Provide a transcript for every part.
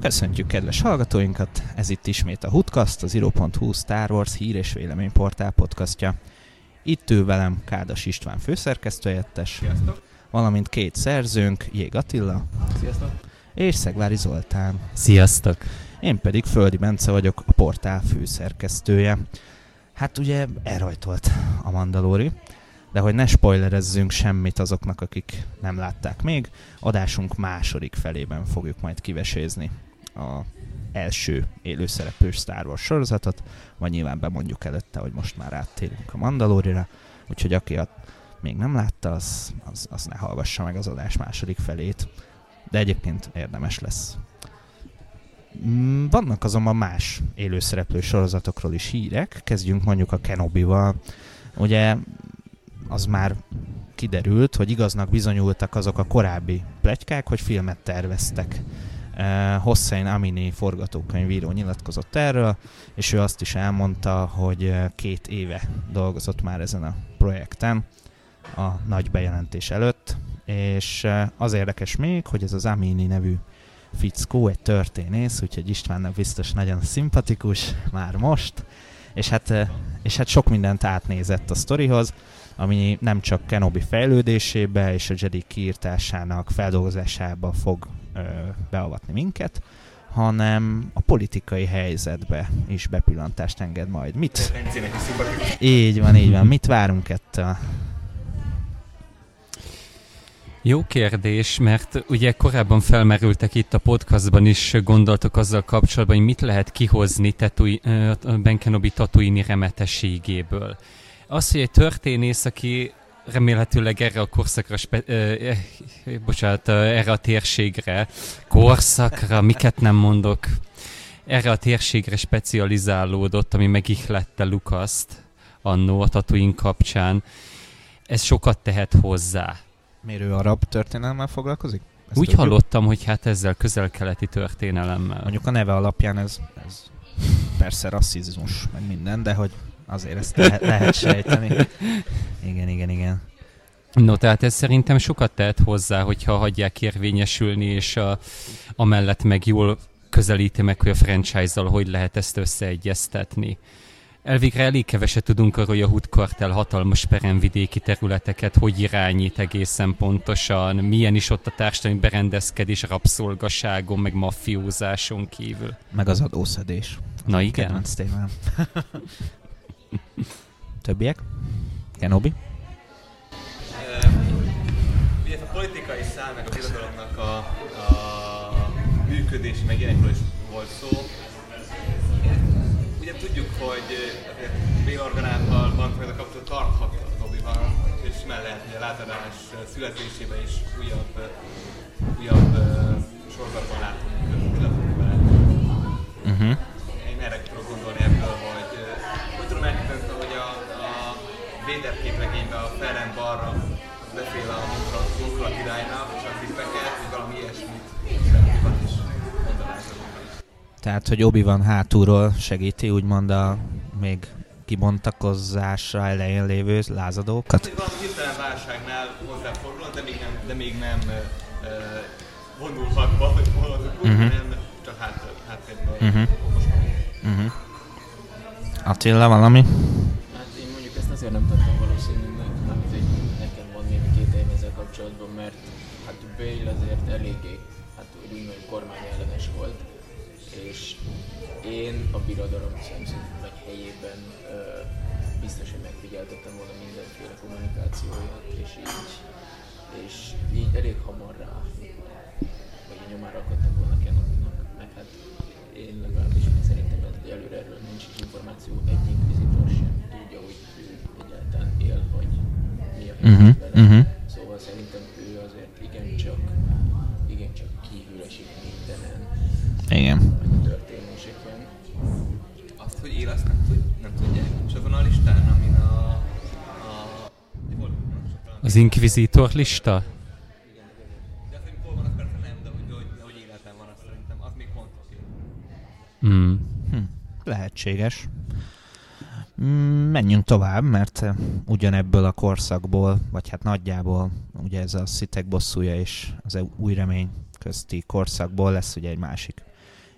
Köszöntjük kedves hallgatóinkat, ez itt ismét a Hutcast, az Iro.hu Star Wars hír és véleményportál podcastja. Itt ül velem Kádas István főszerkesztőjettes, Sziasztok! valamint két szerzőnk, Jég Attila Sziasztok! és Szegvári Zoltán. Sziasztok! Én pedig Földi Bence vagyok, a portál főszerkesztője. Hát ugye elrajtolt a Mandalori, de hogy ne spoilerezzünk semmit azoknak, akik nem látták még, adásunk második felében fogjuk majd kivesézni a első élőszereplős Star Wars sorozatot, vagy nyilván bemondjuk előtte, hogy most már áttérünk a Mandalorira, úgyhogy aki a még nem látta, az, az, az ne hallgassa meg az adás második felét, de egyébként érdemes lesz. Mm, Vannak azonban más élőszereplő sorozatokról is hírek, kezdjünk mondjuk a Kenobi-val. Ugye az már kiderült, hogy igaznak bizonyultak azok a korábbi pletykák, hogy filmet terveztek. Uh, Hossein Amini forgatókönyvíró nyilatkozott erről, és ő azt is elmondta, hogy uh, két éve dolgozott már ezen a projekten a nagy bejelentés előtt, és uh, az érdekes még, hogy ez az Amini nevű fickó, egy történész, úgyhogy Istvánnak biztos nagyon szimpatikus már most, és hát, és hát sok mindent átnézett a sztorihoz, ami nem csak Kenobi fejlődésébe és a Jedi kiírtásának feldolgozásába fog beavatni minket, hanem a politikai helyzetbe is bepillantást enged majd. Mit? Így van, így van. Mit várunk ettől? Jó kérdés, mert ugye korábban felmerültek itt a podcastban is gondoltok azzal kapcsolatban, hogy mit lehet kihozni tetui, Ben Kenobi Tatooine remetességéből. Az, hogy egy történész, aki remélhetőleg erre a korszakra, spe, ö, ö, bocsánat, erre a térségre, korszakra, miket nem mondok, erre a térségre specializálódott, ami megihlette Lukaszt annó a Tatooine kapcsán, ez sokat tehet hozzá. Miért ő arab történelemmel foglalkozik? Ezt Úgy tudjuk? hallottam, hogy hát ezzel közel-keleti történelemmel. Mondjuk a neve alapján ez, ez persze rasszizmus, meg minden, de hogy azért ezt lehet, lehet sejteni. Igen, igen, igen. No, tehát ez szerintem sokat tehet hozzá, hogyha hagyják érvényesülni, és a, amellett meg jól közelíti meg, hogy a franchise-zal hogy lehet ezt összeegyeztetni. Elvégre elég keveset tudunk arról, hogy a Hood Cartel hatalmas peremvidéki területeket hogy irányít egészen pontosan, milyen is ott a társadalmi berendezkedés rabszolgaságon, meg maffiózáson kívül. Meg az adószedés. Na igen. Kedvenc témám. Többiek? Kenobi? Ugye a politikai szál, meg a birodalomnak a, a működési, meg ilyenekről is volt szó. Ugye tudjuk, hogy azért B-organákkal a kapcsolat tarthat az obi és hogy a látadás születésében is újabb, újabb sorozatban látunk. Uh-huh. Tehát, hogy obi van hátulról segíti, úgymond a még kibontakozásra elején lévő lázadókat. Hát, hogy valami hirtelen válságnál hozzáfordulnak, de még nem, de még nem uh, vonulhat be, hogy mondjuk úgy, Mhm. hanem csak háttérben Mhm. okoskodik. Uh-huh. Attila, valami? Hát én mondjuk ezt azért nem tartom valószínűnek, mert hogy nekem van némi kételjem ezzel kapcsolatban, mert hát Bale azért eléggé, hát úgy úgymond kormány ellenes volt, és én a birodalom szemszint vagy helyében ö, biztos, hogy megfigyeltettem volna mindenféle kommunikációját, és így, és így elég hamar rá, vagy nyomára akadtak volna Kenobinak, meg hát én legalábbis szerintem lehet, hogy előre erről nincs információ, egy inkvizitor sem tudja, hogy ő egyáltalán él, vagy mi a helyzet Uh-huh. vele. Uh-huh. Az még fontos. Mm. Hm. Lehetséges. Mm, Menjünk tovább, mert eh, ugyanebből a korszakból, vagy hát nagyjából, ugye ez a szitek bosszúja és az új remény közti korszakból lesz ugye egy másik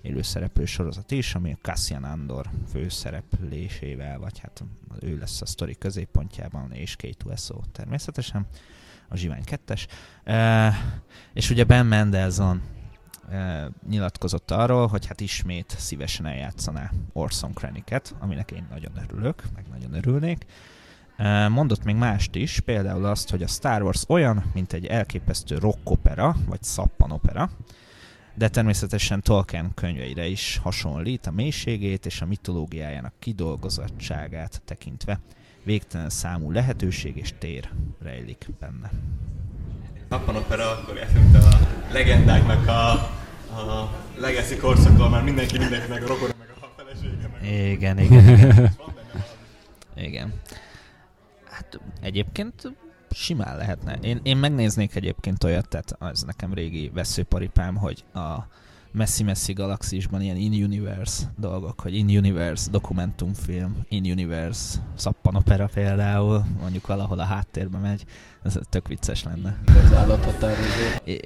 élőszereplő sorozat is, ami Cassian Andor főszereplésével, vagy hát ő lesz a sztori középpontjában, és K2SO természetesen, a Zsivány 2-es. E, és ugye Ben Mendelsohn e, nyilatkozott arról, hogy hát ismét szívesen eljátszaná Orson Krenniket, aminek én nagyon örülök, meg nagyon örülnék. Mondott még mást is, például azt, hogy a Star Wars olyan, mint egy elképesztő rock opera, vagy szappan opera, de természetesen Tolkien könyveire is hasonlít a mélységét és a mitológiájának kidolgozottságát tekintve. Végtelen számú lehetőség és tér rejlik benne. Szappan opera, akkor eszembe a legendáknak a, a legacy korszakról már mindenki mindenkinek a rokona meg a felesége meg Igen, igen, igen. igen. Hát egyébként simán lehetne. Én, én megnéznék egyébként olyat, tehát az nekem régi veszőparipám, hogy a messzi-messzi galaxisban ilyen in-universe dolgok, hogy in-universe dokumentumfilm, in-universe szappanopera például, mondjuk valahol a háttérbe megy, ez tök vicces lenne. Az állathatározó.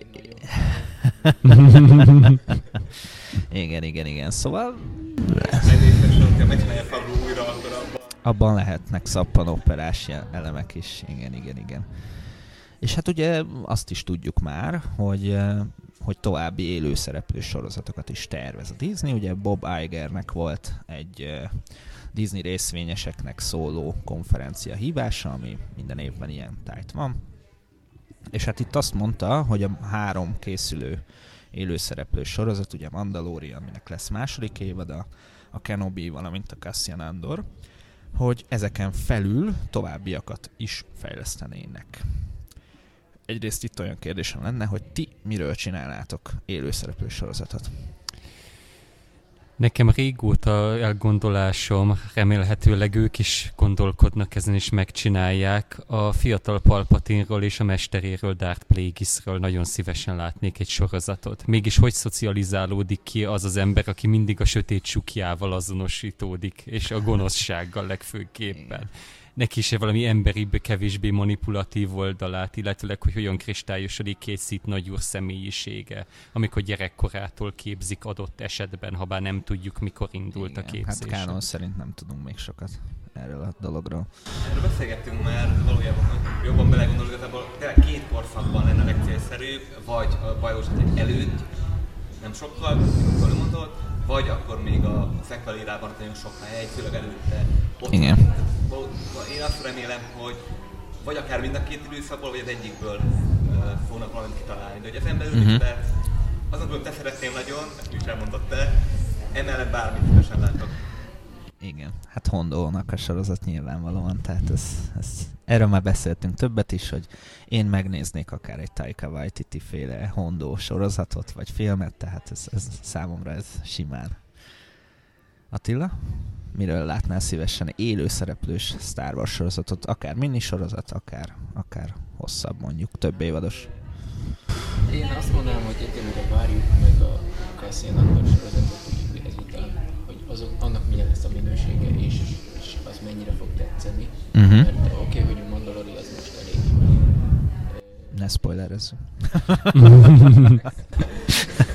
igen, igen, igen. Szóval... Megnéztem, hogy megcsinálja Fabro újra, akkor abban abban lehetnek szappanoperás elemek is, igen, igen, igen. És hát ugye azt is tudjuk már, hogy, hogy további élőszereplő sorozatokat is tervez a Disney. Ugye Bob Igernek volt egy Disney részvényeseknek szóló konferencia hívása, ami minden évben ilyen tájt van. És hát itt azt mondta, hogy a három készülő élőszereplő sorozat, ugye Mandalorian, aminek lesz második évada, a Kenobi, valamint a Cassian Andor, hogy ezeken felül továbbiakat is fejlesztenének. Egyrészt itt olyan kérdésem lenne, hogy ti miről csinálnátok élőszereplő sorozatot? Nekem régóta elgondolásom, remélhetőleg ők is gondolkodnak ezen és megcsinálják. A fiatal Palpatinról és a mesteréről, Darth Plagueisről nagyon szívesen látnék egy sorozatot. Mégis hogy szocializálódik ki az az ember, aki mindig a sötét csukjával azonosítódik, és a gonoszsággal legfőképpen neki is valami emberibb, kevésbé manipulatív oldalát, illetőleg, hogy hogyan kristályosodik készít nagy úr személyisége, amikor gyerekkorától képzik adott esetben, ha bár nem tudjuk, mikor indult Igen, a képzés. Hát Kánon szerint nem tudunk még sokat erről a dologról. Erről beszélgettünk már, valójában jobban belegondolunk, igazából tényleg két korszakban lenne legcélszerűbb, vagy a bajos előtt, nem sokkal, amikor mondott, vagy akkor még a szekvelírában nagyon hely, főleg előtte. Ott Igen. Én azt remélem, hogy vagy akár mind a két időszakból, vagy az egyikből uh, fognak valamit kitalálni. De hogy ezen belül uh-huh. de azon te szeretném nagyon, ezt is elmondott te, emellett bármit szívesen látok. Igen, hát Hondónak a sorozat nyilvánvalóan, tehát ez, ez, erről már beszéltünk többet is, hogy én megnéznék akár egy Taika Waititi féle Hondó sorozatot, vagy filmet, tehát ez, ez számomra ez simán. Attila? Miről látnál szívesen élő szereplős Star Wars sorozatot, akár minisorozat, akár, akár hosszabb mondjuk, több évados? Én azt mondanám, hogy egyelőre várjuk meg a Cassian Andor azok, annak milyen lesz a minősége, és, és az mennyire fog tetszeni. Uh-huh. Mert oké, okay, hogy a Mandalori az most elég ne spoilerezzünk.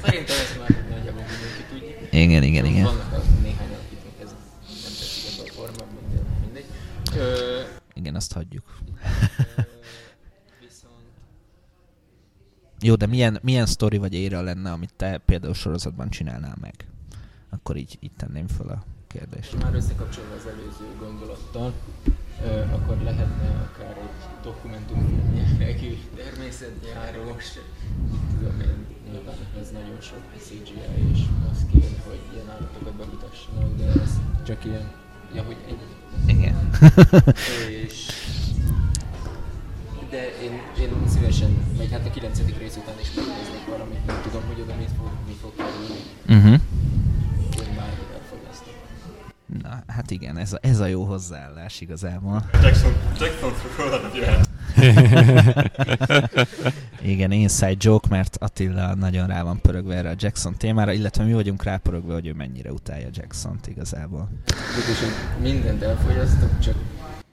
Szerintem ezt már nagyjából mindenki tudja. Igen, igen, igen. Vannak az néhány, akiknek ez nem tetszik ebben a formában, mindegy. Ö, igen, azt hagyjuk. Jó, de milyen, milyen sztori vagy ére lenne, amit te például sorozatban csinálnál meg? Akkor így, így tenném fel a kérdést. Már összekapcsolva az előző gondolattal, akkor lehetne akár egy dokumentumfilm jellegű természetjárós, tudom én, nyilván ez nagyon sok CGI és az kéne, hogy ilyen állatokat bemutassanak, de ez csak ilyen, ja, hogy egy. Igen. és de én, én szívesen, meg hát a 9. rész után is megnéznék valamit, nem tudom, hogy oda mit fog, mi fog kerülni. Uh-huh. Hát igen, ez a, ez a jó hozzáállás igazából. Jackson, Jackson jöhet. igen, inside joke, mert Attila nagyon rá van pörögve erre a Jackson témára, illetve mi vagyunk rápörögve, hogy ő mennyire utálja Jackson-t igazából. mindent elfogyasztok, csak...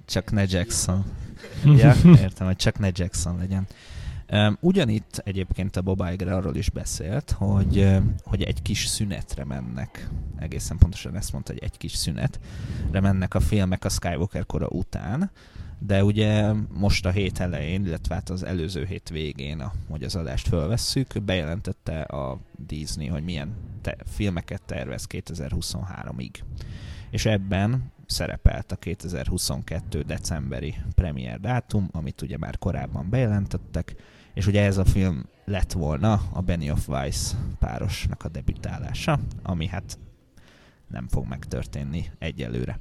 Csak ne Jackson. ja, értem, hogy csak ne Jackson legyen. Ugyanitt egyébként a Bob Iger arról is beszélt, hogy, hogy egy kis szünetre mennek. Egészen pontosan ezt mondta, hogy egy kis szünetre mennek a filmek a Skywalker kora után, de ugye most a hét elején, illetve hát az előző hét végén, hogy az adást fölvesszük, bejelentette a Disney, hogy milyen te- filmeket tervez 2023-ig. És ebben szerepelt a 2022. decemberi premier dátum, amit ugye már korábban bejelentettek, és ugye ez a film lett volna a Benny of Vice párosnak a debütálása, ami hát nem fog megtörténni egyelőre.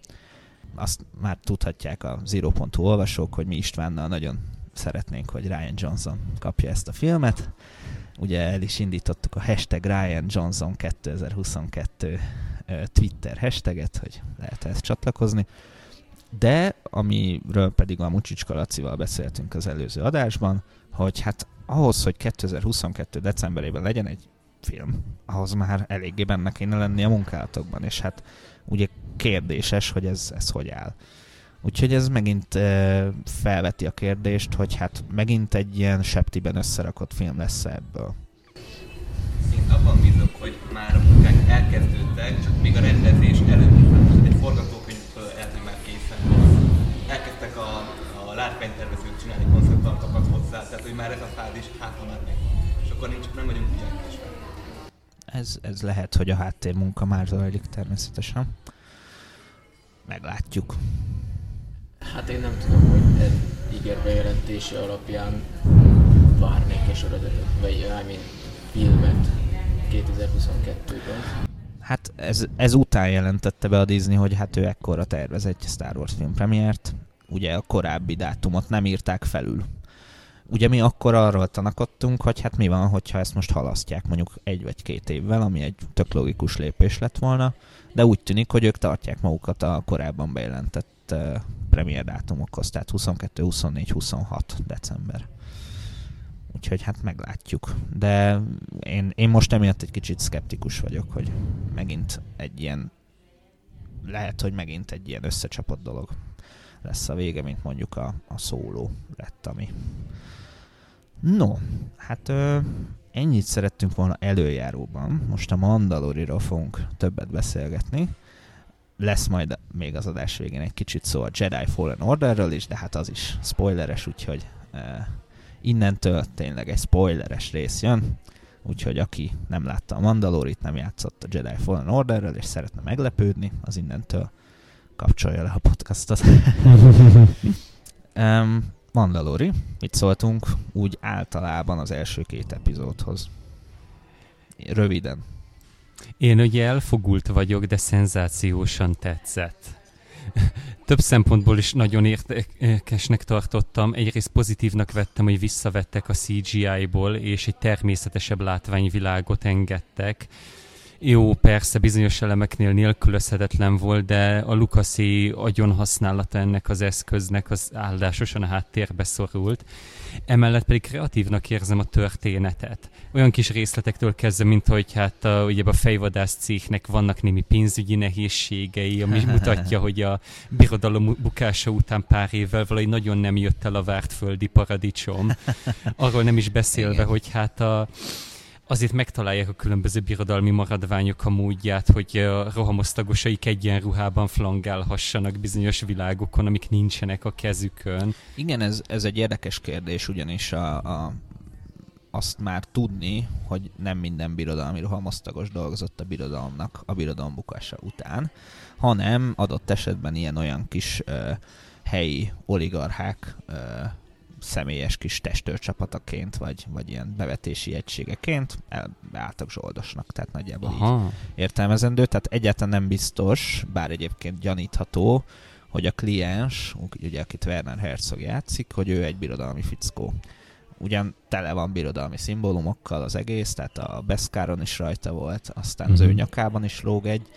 Azt már tudhatják a Zero.hu olvasók, hogy mi Istvánnal nagyon szeretnénk, hogy Ryan Johnson kapja ezt a filmet. Ugye el is indítottuk a hashtag Ryan Johnson 2022 Twitter hashtaget, hogy lehet ezt csatlakozni. De, amiről pedig a Mucsicska Lacival beszéltünk az előző adásban, hogy hát ahhoz, hogy 2022. decemberében legyen egy film, ahhoz már eléggé benne kéne lenni a munkálatokban, és hát ugye kérdéses, hogy ez, ez hogy áll. Úgyhogy ez megint e, felveti a kérdést, hogy hát megint egy ilyen septiben összerakott film lesz ebből. Én abban bízok, hogy már a munkák elkezdődtek, csak még a rendezés már ez a fázis hát már megvan. És akkor nincs, nem vagyunk úgy elkésve. Ez, ez lehet, hogy a háttérmunka már zajlik természetesen. Meglátjuk. Hát én nem tudom, hogy ez ígérbejelentése alapján várnék a sorozatot, vagy I mean, filmet 2022-ben. Hát ez, ez után jelentette be a Disney, hogy hát ő ekkora tervez egy Star Wars film premiért. Ugye a korábbi dátumot nem írták felül. Ugye mi akkor arról tanakodtunk, hogy hát mi van, hogyha ezt most halasztják mondjuk egy vagy két évvel, ami egy tök logikus lépés lett volna, de úgy tűnik, hogy ők tartják magukat a korábban bejelentett uh, premier dátumokhoz, tehát 22, 24, 26 december. Úgyhogy hát meglátjuk. De én, én most emiatt egy kicsit szkeptikus vagyok, hogy megint egy ilyen lehet, hogy megint egy ilyen összecsapott dolog lesz a vége, mint mondjuk a, a szóló lett, ami No, hát ö, ennyit szerettünk volna előjáróban. Most a Mandaloriról fogunk többet beszélgetni. Lesz majd még az adás végén egy kicsit szó a Jedi Fallen Orderről is, de hát az is spoileres, úgyhogy ö, innentől tényleg egy spoileres rész jön. Úgyhogy aki nem látta a Mandalorit, nem játszott a Jedi Fallen Orderrel, és szeretne meglepődni, az innentől kapcsolja le a podcastot. um, Mandalori, mit szóltunk úgy általában az első két epizódhoz? Röviden. Én ugye elfogult vagyok, de szenzációsan tetszett. Több szempontból is nagyon érdekesnek tartottam. Egyrészt pozitívnak vettem, hogy visszavettek a CGI-ból, és egy természetesebb látványvilágot engedtek jó, persze bizonyos elemeknél nélkülözhetetlen volt, de a Lukaszi agyon használata ennek az eszköznek az áldásosan a háttérbe szorult. Emellett pedig kreatívnak érzem a történetet. Olyan kis részletektől kezdve, mint hogy hát a, ugye a fejvadász cégnek vannak némi pénzügyi nehézségei, ami mutatja, hogy a birodalom bukása után pár évvel valahogy nagyon nem jött el a várt földi paradicsom. Arról nem is beszélve, Igen. hogy hát a azért megtalálják a különböző birodalmi maradványok a módját, hogy a rohamosztagosaik egyenruhában flangálhassanak bizonyos világokon, amik nincsenek a kezükön. Igen, ez, ez egy érdekes kérdés, ugyanis a, a, azt már tudni, hogy nem minden birodalmi rohamosztagos dolgozott a birodalomnak a birodalom bukása után, hanem adott esetben ilyen-olyan kis ö, helyi oligarchák ö, személyes kis testőrcsapataként, vagy, vagy ilyen bevetési egységeként beálltak zsoldosnak, tehát nagyjából Aha. így értelmezendő. Tehát egyáltalán nem biztos, bár egyébként gyanítható, hogy a kliens, ugye akit Werner Herzog játszik, hogy ő egy birodalmi fickó. Ugyan tele van birodalmi szimbólumokkal az egész, tehát a Beszkáron is rajta volt, aztán uh-huh. az ő mhm. nyakában is lóg egy,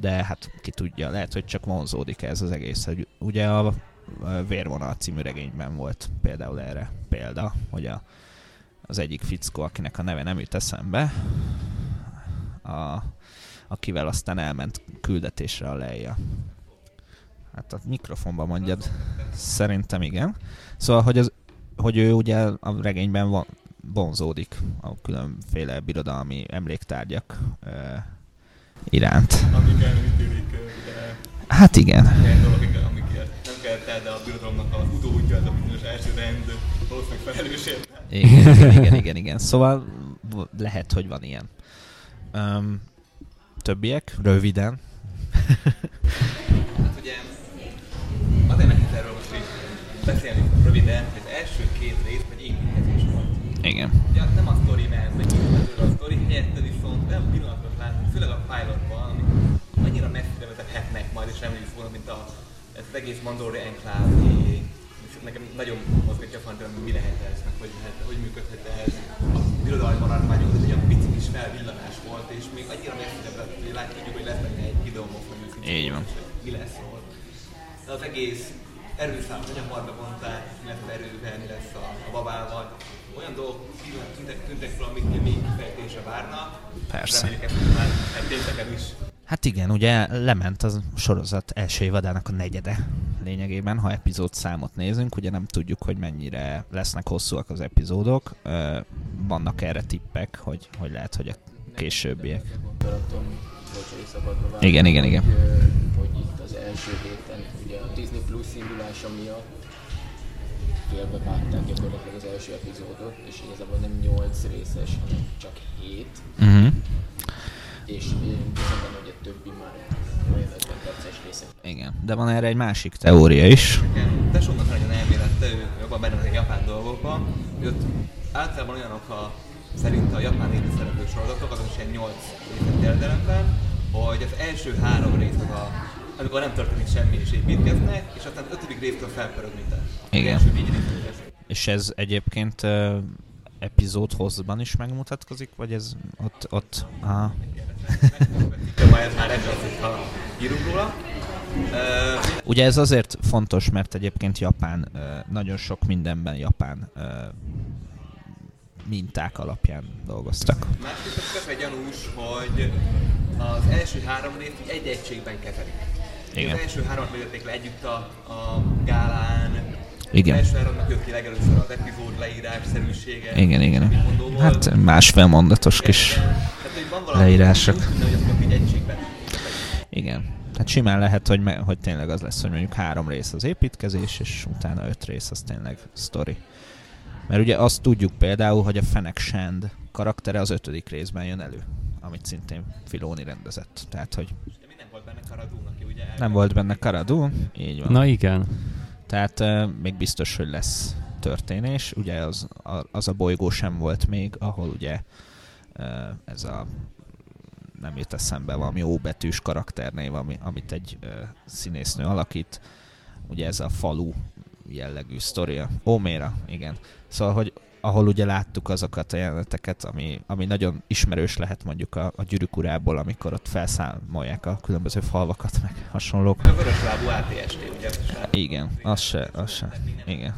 de hát ki tudja, lehet, hogy csak vonzódik ez az egész, hogy ugye a Vérvonal című regényben volt például erre példa, hogy a, az egyik fickó, akinek a neve nem jut eszembe, a, akivel aztán elment küldetésre a leja. Hát a mikrofonba mondjad. Szerintem igen. Szóval, hogy az hogy ő ugye a regényben van, vonzódik a különféle birodalmi emléktárgyak uh, iránt. Amik elműtődik, de Hát igen. ilyen kellett el, de a birodalomnak az utódja, ez a bizonyos első rend, valószínűleg felelős érte. Igen, igen, igen, igen, igen. Szóval lehet, hogy van ilyen. Um, többiek? Röviden. Hát ugye azért nehéz erről most így beszélni röviden, hogy az első két rész egy építkezés volt. Igen. Ugye nem a sztori ment, meg nyilvánvalóan a sztori helyette viszont nem pillanatot látunk, főleg a pilotban, amik annyira messzire vezethetnek majd, és reméljük volna, mint a, ez az egész Mandalori enklávé, és nekem nagyon mozgatja a fantom, hogy mi lehet ez, meg hogy, lehet, hogy működhet ez. A birodalmi maradványok, ez egy olyan pici kis felvillanás volt, és még annyira messzire vett, hogy látjuk, hogy lesz benne egy videómok, hogy Így van. mi lesz ott. De az egész erőszám, nagyon marba mondták, mi lesz erővel, mi lesz a, a babával. Olyan dolgok tűntek, tűntek fel, amik még kifejtése várnak. Persze. Reméljük ezt már is. Hát igen, ugye lement a sorozat első évadának a negyede lényegében, ha epizód számot nézünk, ugye nem tudjuk, hogy mennyire lesznek hosszúak az epizódok, vannak erre tippek, hogy, hogy lehet, hogy a későbbiek. Igen, igen, igen. Hogy, hogy itt az első héten, ugye a Disney Plus indulása miatt félbe vágták gyakorlatilag az első epizódot, és igazából nem 8 részes, hanem csak 7, Uh-huh. És én szerintem, hogy a többi már olyan 50 perces részek. Igen, de van erre egy másik teória is. Nekem tesómnak nagyon elmélette, ő jobban benne a japán dolgokban, hogy ott általában olyanok a, szerint a japán élő szereplő sorozatok, azok is ilyen 8 részes terjedelemben, hogy az első három rész az a amikor nem történik semmi és építkeznek, és aztán az ötödik résztől felpörög minden. Igen. És ez egyébként uh, epizód hosszban is megmutatkozik, vagy ez ott, ott aha. Majd már ez az, hogyha írunk róla. Ugye ez azért fontos, mert egyébként Japán, nagyon sok mindenben Japán minták alapján dolgoztak. Másrészt az egy gyanús, hogy az első három részt egy egységben kezelik. Igen. Az első három vezették le együtt a, a gálán. Igen. Háromnak jött ki legelőször az epizód leírásszerűsége. Igen, igen. Hát másfél mondatos kis... Leírások. Tűnne. Igen. Tehát simán lehet, hogy, me, hogy tényleg az lesz, hogy mondjuk három rész az építkezés, és utána öt rész az tényleg story. Mert ugye azt tudjuk például, hogy a Fennec Shand karaktere az ötödik részben jön elő, amit szintén Filoni rendezett. Tehát, hogy De mi nem volt benne Karadún, aki ugye nem volt benne Karadu, így van. Na igen. Tehát még biztos, hogy lesz történés. Ugye az az a bolygó sem volt még, ahol ugye ez a nem jut eszembe valami óbetűs karakternév, ami, amit egy uh, színésznő alakít. Ugye ez a falu jellegű sztoria. Óméra, igen. Szóval, hogy ahol ugye láttuk azokat a jeleneteket, ami, ami nagyon ismerős lehet mondjuk a, a gyűrűk urából, amikor ott felszámolják a különböző falvakat, meg hasonlók. a vöröslábú ATST, ugye? Igen, az se, az se. Igen.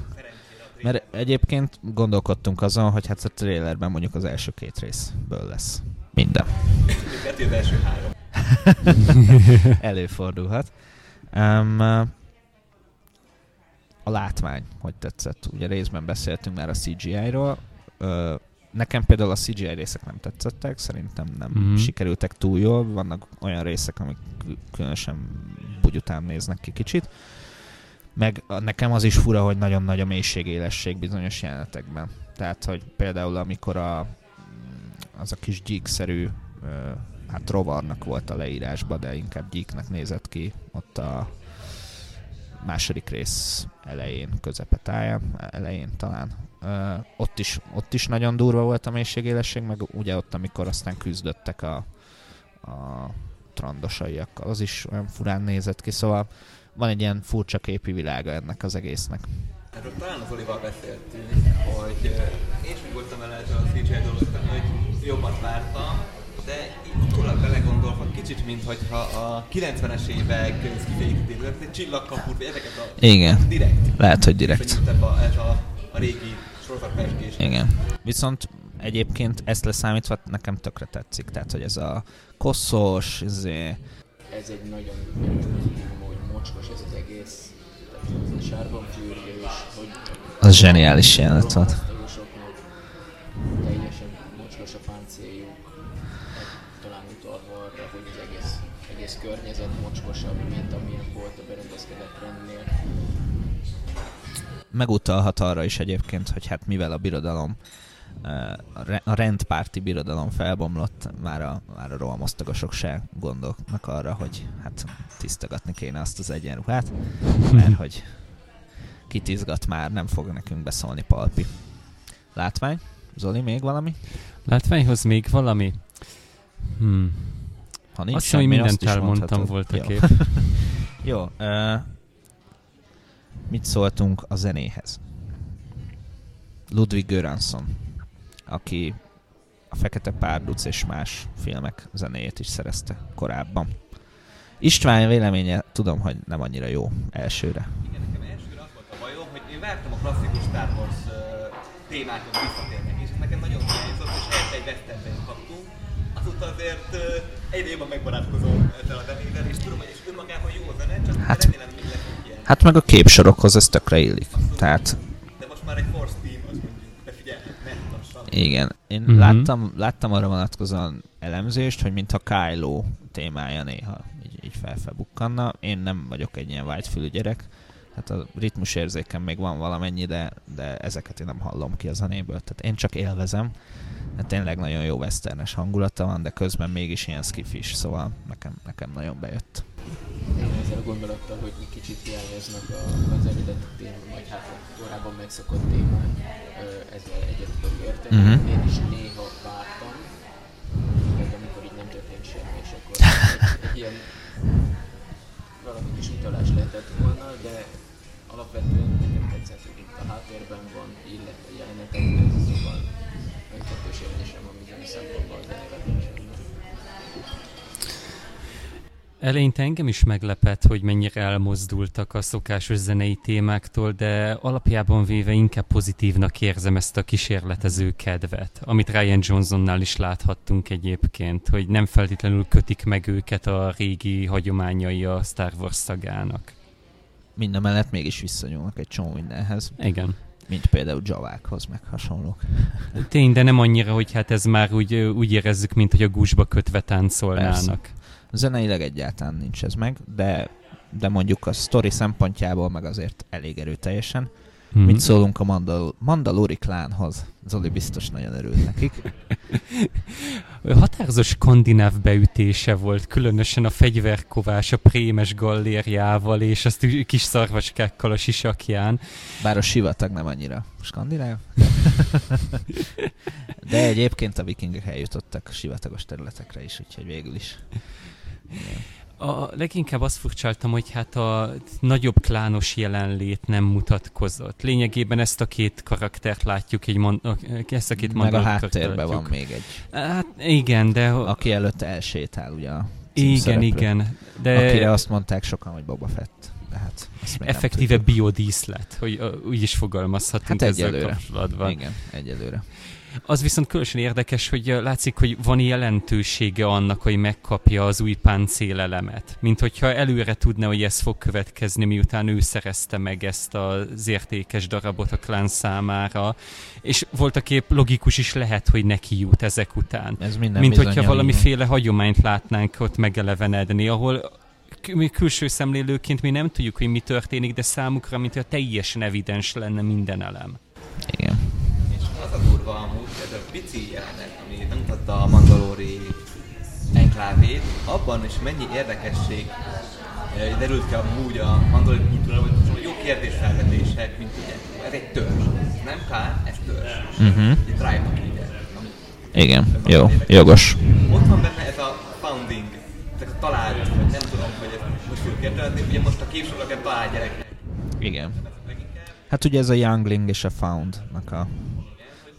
Mert egyébként gondolkodtunk azon, hogy hát a trailerben mondjuk az első két részből lesz minden. Kettő az első három. Előfordulhat. Um, a látvány, hogy tetszett. Ugye részben beszéltünk már a CGI-ról. Ö, nekem például a CGI részek nem tetszettek, szerintem nem mm. sikerültek túl jól. Vannak olyan részek, amik kü- különösen bugyután néznek ki kicsit. Meg nekem az is fura, hogy nagyon nagy a mélységélesség bizonyos jelenetekben. Tehát, hogy például amikor a, az a kis gyíkszerű, hát rovarnak volt a leírásban, de inkább gyíknek nézett ki ott a második rész elején, közepe táján, elején talán. Ö, ott, is, ott is nagyon durva volt a mélységélesség, meg ugye ott, amikor aztán küzdöttek a, a trandosaiakkal, az is olyan furán nézett ki, szóval van egy ilyen furcsa képi világa ennek az egésznek. Erről talán az Olival beszéltünk, hogy én is úgy voltam vele ezzel a CGI dologban, hogy jobbat vártam, de utólag belegondolva kicsit, mintha a 90-es évek szkiféktől, egy csillagkaput, vagy ezeket a Igen, direkt. lehet, hogy direkt. Viszonyult a, ez a, a régi sorozatpesgés. Igen. Viszont egyébként ezt leszámítva nekem tökre tetszik, tehát hogy ez a koszos, izé, Ez egy nagyon, hogy mocskos ez az egész. Tehát ez a sárban gyűrűs, hogy Az zseniális jelenet volt. Teljesen mocskos a páncéljuk. Talán utalva arra, hogy az egész, egész környezet mocskosabb, mint amilyen volt a berendezkedett rendnél. Megutalhat arra is egyébként, hogy hát mivel a birodalom a rendpárti birodalom felbomlott, már a, már a rohamosztagosok se gondolnak arra, hogy hát tisztogatni kéne azt az egyenruhát, mert hogy kitizgat már, nem fog nekünk beszólni Palpi. Látvány? Zoli, még valami? Látványhoz még valami? Hmm. Ha nincs Azt hiszem, hogy semmi, mindent azt elmondtam volt a Jó. kép. Jó. Uh, mit szóltunk a zenéhez? Ludwig Göransson, aki a Fekete Párduc és más filmek zenéjét is szerezte korábban. István véleménye tudom, hogy nem annyira jó elsőre. Igen, nekem elsőre az volt a bajom, hogy én vártam a klasszikus Star Wars uh, témákon visszatérnek, és ez nekem nagyon hiányzott, és ezt egy Azóta azért egyre jobban megbarátkozom ezzel a zenével, és tudom, hogy és önmagában jó a zene, csak Hát- hát, remélem még lesz ilyen. Hát meg a képsorokhoz ez tökre illik. Tehát De most már egy Force Team, azt mondjuk, de figyelj, ment lassan. igen, én Mhm. mm-hmm. láttam, láttam arra vonatkozóan elemzést, hogy mintha Kylo témája néha így, így felfelbukkanna. Én nem vagyok egy ilyen vágyfülű gyerek, hát a ritmusérzékem még van valamennyi, de, de ezeket én nem hallom ki a zenéből. Tehát én csak élvezem. Hát tényleg nagyon jó westernes hangulata van, de közben mégis ilyen skifis, szóval nekem, nekem nagyon bejött. Én ezzel a gondolattal, hogy egy kicsit hiányoznak a, az eredeti témák, vagy hát a korábban megszokott témák, ö, ezzel egyet tudok érteni. Mhm. Uh-huh. Én is néha vártam, meg amikor így nem történt semmi, és akkor egy, egy ilyen valami kis utalás lehetett volna, de alapvetően nekem tetszett, hogy itt a háttérben van, illetve a jelenetekben, szóval egy kettős érzésem bizonyos szempontból. Eleinte engem is meglepett, hogy mennyire elmozdultak a szokásos zenei témáktól, de alapjában véve inkább pozitívnak érzem ezt a kísérletező kedvet, amit Ryan Johnsonnál is láthattunk egyébként, hogy nem feltétlenül kötik meg őket a régi hagyományai a Star Wars szagának. Minden mellett mégis visszanyúlnak egy csomó mindenhez, Igen. mint például Javákhoz, meg hasonlók. Tény, de nem annyira, hogy hát ez már úgy, úgy érezzük, mint hogy a gúzsba kötve táncolnának. Zeneileg egyáltalán nincs ez meg, de, de mondjuk a story szempontjából meg azért elég erőteljesen. Hmm. Mit szólunk a Mandal- Mandalori klánhoz? Zoli biztos nagyon örült nekik. Határozó skandináv beütése volt, különösen a fegyverkovás a prémes gallériával és a kis szarvaskákkal a sisakján. Bár a sivatag nem annyira skandináv. De egyébként a vikingek eljutottak a sivatagos területekre is, úgyhogy végül is. Igen. A leginkább azt furcsáltam, hogy hát a nagyobb klános jelenlét nem mutatkozott. Lényegében ezt a két karaktert látjuk, egy mon- ezt a két Meg a háttérben van még egy, Hát igen, de... aki előtt elsétál ugye a igen, igen. De Akire azt mondták sokan, hogy Boba Fett. De hát effektíve biodíszlet, hogy úgy is fogalmazhatunk Hát ezzel kapcsolatban. Igen, egyelőre. Az viszont különösen érdekes, hogy látszik, hogy van jelentősége annak, hogy megkapja az új páncélelemet. Mint hogyha előre tudna, hogy ez fog következni, miután ő szerezte meg ezt az értékes darabot a klán számára. És voltak épp logikus is lehet, hogy neki jut ezek után. Ez minden Mint hogyha valamiféle hagyományt látnánk ott megelevenedni, ahol mi külső szemlélőként mi nem tudjuk, hogy mi történik, de számukra, mint hogyha teljesen evidens lenne minden elem. Igen. Az a durva amúgy, ez a pici jelenet, ami bemutatta a Mandalori enklávét, abban is mennyi érdekesség eh, derült ki amúgy a Mandalori kultúra, vagy jó kérdésfelvetések, mint ugye, ez egy törzs, ez nem klán, ez törzs. Uh-huh. Egy tribe Igen, jó, jogos. Ott van benne ez a founding, ezek a talált, vagy nem tudom, hogy ezt most fogjuk értelmezni, ugye most a képsorok egy talált gyereknek. Igen. Hát ugye ez a Youngling és a Found-nak a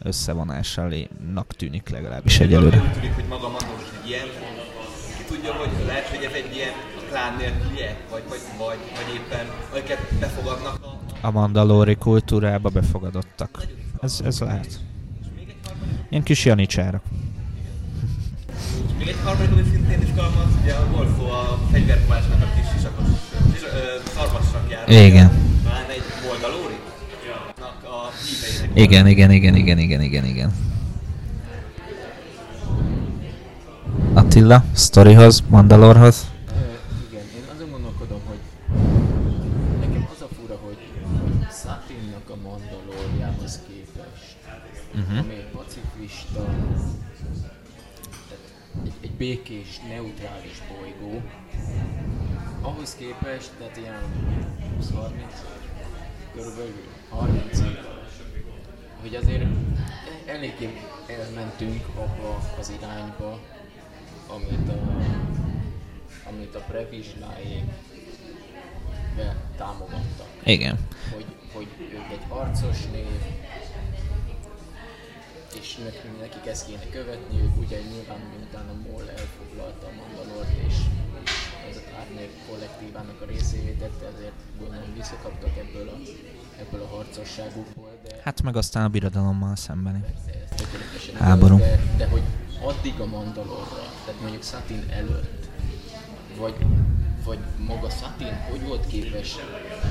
összevonásának tűnik legalábbis egyelőre. Úgy tűnik, hogy maga egy ilyen, ki tudja, hogy lehet, hogy ez egy ilyen klán nélküliek, vagy, vagy, vagy, vagy éppen, akiket befogadnak a... A mandalóri kultúrába befogadottak. Ez, ez lehet. Ilyen kis janicsára. És még egy harmadik, ami szintén izgalmas, ugye a szó a fegyverkovásnak a kis sisakos, sis, ö, szarvassakjáról. Igen. Igen, igen, igen, igen, igen, igen, igen. Attila, sztorihoz, Mandalorhoz. Igen, én azon gondolkodom, hogy nekem az a fura, hogy Satinnak a Mandaloriához képest, Uh-huh. ami egy pacifista, egy, egy békés, neutrális bolygó, ahhoz képest, tehát ilyen 20-30, körülbelül 30 hogy azért eléggé elmentünk abba az irányba, amit a, amit a Previsláék támogattak. Igen. Hogy, hogy ők egy harcos név, és nekik, nekik ezt kéne követniük, ugye nyilván miután a MOL elfoglalta a Mandalort, és ez a Kárnér kollektívának a részévé tette, ezért gondolom visszakaptak ebből a, ebből a harcosságukból, Hát meg aztán a birodalommal szembeni. Háború. de, de hogy addig a Mandalorra, tehát mondjuk Satin előtt, vagy, vagy maga Satin, hogy volt képes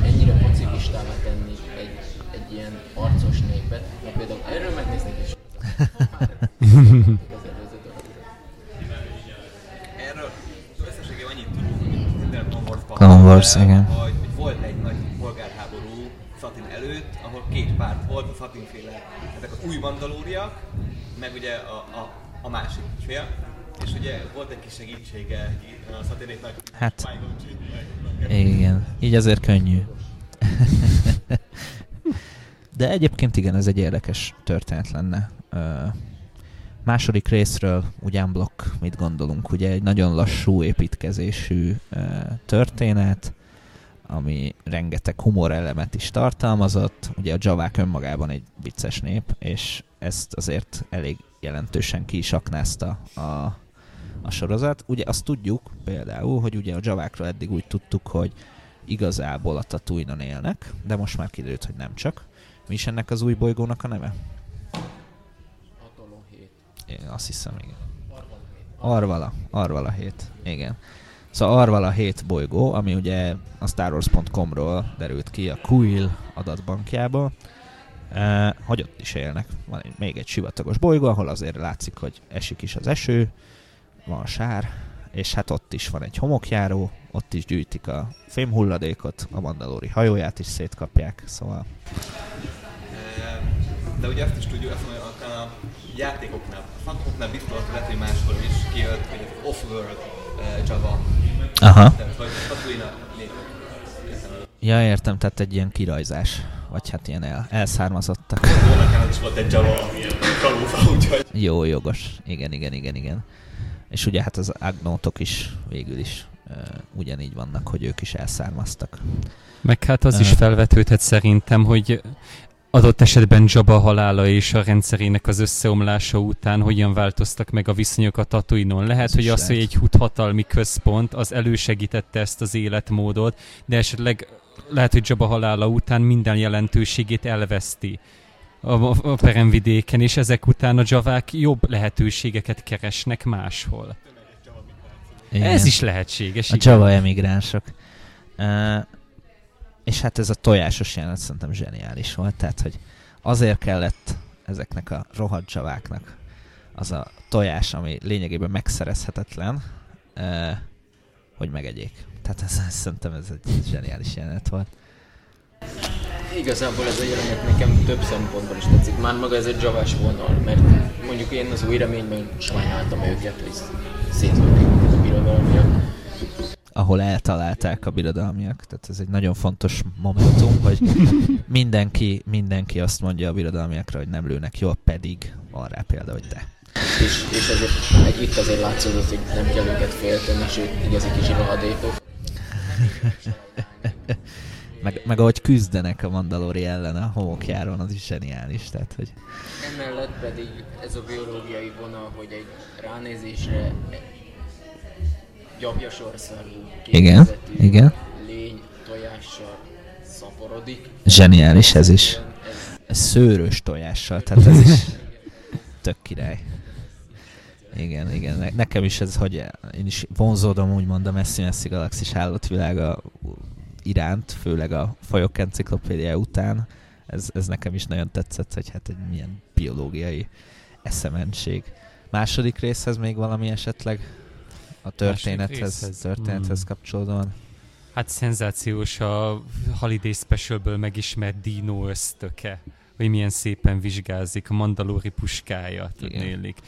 ennyire pacifistává tenni egy, egy ilyen harcos népet, na például erről megnéznék is. Erről összességében annyit tudunk, mint minden Clone Wars igen. Hogy, hogy volt egy nagy polgárháború Satin előtt, ahol két párt volt, a Satinféle, ezek az új mandalóriak, meg ugye a, a, a másik fél. És ugye volt egy kis segítsége a Satinéknak. Hát- Igen, így azért könnyű. De egyébként igen, ez egy érdekes történet lenne. Ö, második részről ugyan blokk, mit gondolunk? Ugye egy nagyon lassú építkezésű ö, történet, ami rengeteg humor elemet is tartalmazott. Ugye a javák önmagában egy vicces nép, és ezt azért elég jelentősen ki is aknázta a, a sorozat. Ugye azt tudjuk például, hogy ugye a javákról eddig úgy tudtuk, hogy igazából a tatooine élnek, de most már kiderült, hogy nem csak. Mi is ennek az új bolygónak a neve? Atoló 7. Én azt hiszem, igen. Arvala, Arvala 7, igen. Szóval Arvala 7 bolygó, ami ugye a StarWars.com-ról derült ki a Quill adatbankjából, eh, hogy ott is élnek. Van egy, még egy sivatagos bolygó, ahol azért látszik, hogy esik is az eső, van sár, és hát ott is van egy homokjáró, ott is gyűjtik a fémhulladékot, a mandalóri hajóját is szétkapják, szóval De ugye azt is tudjuk, azt mondja, a játékoknál, a fantomoknál biztos lehet, hogy máskor is kijött, hogy off-world Java. Aha. Tatooine népek. Ja, értem, tehát egy ilyen kirajzás, vagy hát ilyen el, elszármazottak. Volna is volt egy Java, amilyen kalófa, úgyhogy Jó, jogos. Igen, igen, igen, igen. És ugye hát az agnótok is végül is uh, ugyanígy vannak, hogy ők is elszármaztak. Meg hát az is Ö. felvetődhet szerintem, hogy adott esetben Jabba halála és a rendszerének az összeomlása után hogyan változtak meg a viszonyok a Tatooine-on. Lehet, Ez hogy az, hogy lehet. egy hut hatalmi központ, az elősegítette ezt az életmódot, de esetleg lehet, hogy Jabba halála után minden jelentőségét elveszti a, a, a peremvidéken, és ezek után a javák jobb lehetőségeket keresnek máshol. Igen. Ez is lehetséges. A igen. Java emigránsok. Uh, és hát ez a tojásos jelenet szerintem zseniális volt, tehát hogy azért kellett ezeknek a rohadt javáknak az a tojás, ami lényegében megszerezhetetlen, uh, hogy megegyék. Tehát ez, szerintem ez egy zseniális jelenet volt. Igazából ez a jelenet nekem több szempontból is tetszik. Már maga ez egy javás vonal, mert mondjuk én az új reményben sajnáltam őket, hogy szétlőtték a birodalmiak. Ahol eltalálták a birodalmiak. Tehát ez egy nagyon fontos momentum, hogy mindenki, mindenki azt mondja a birodalmiakra, hogy nem lőnek jól, pedig van rá példa, hogy de. És, és ezért, meg itt azért látszódott, hogy nem kell őket félteni, sőt, igazi kis rohadékok. Meg, meg ahogy küzdenek a Mandalori ellen a homokjáron, az is zseniális. Tehát, hogy Emellett pedig ez a biológiai vonal, hogy egy ránézésre gyapjasorszarvú Igen, kékvezetű igen. lény tojással szaporodik. zseniális ez is. Ez, szőrös tojással, tehát ez is tök király. Igen, igen. Ne- Nekem is ez, hogy én is vonzódom úgymond a messzi-messzi galaxis állatvilága iránt, főleg a fajok enciklopédia után. ez, ez nekem is nagyon tetszett, hogy hát egy milyen biológiai eszemenség. Második részhez még valami esetleg a történethez, történethez Hmm. kapcsolódóan? Hát szenzációs a Holiday Specialből megismert Dino ösztöke, hogy milyen szépen vizsgázik a mandalóri puskája, tudnélik.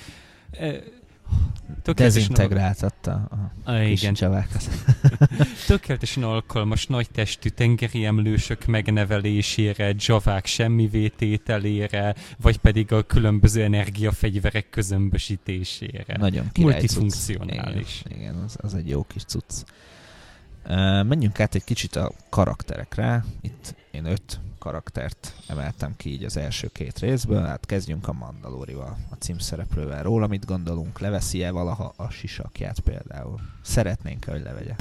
Dezintegráltatta a kis igen, csavákat. tökéletesen alkalmas nagy testű tengeri emlősök megnevelésére, javák semmi vétételére, vagy pedig a különböző energiafegyverek közömbösítésére. Nagyon király cucc. Multifunkcionális. Igen, igen az, az egy jó kis cucc. Uh, menjünk át egy kicsit a karakterekre. Itt én öt karaktert emeltem ki így az első két részből. Hát kezdjünk a Mandalorival, a címszereplővel. Róla mit gondolunk? Leveszi-e valaha a sisakját például? Szeretnénk hogy levegye.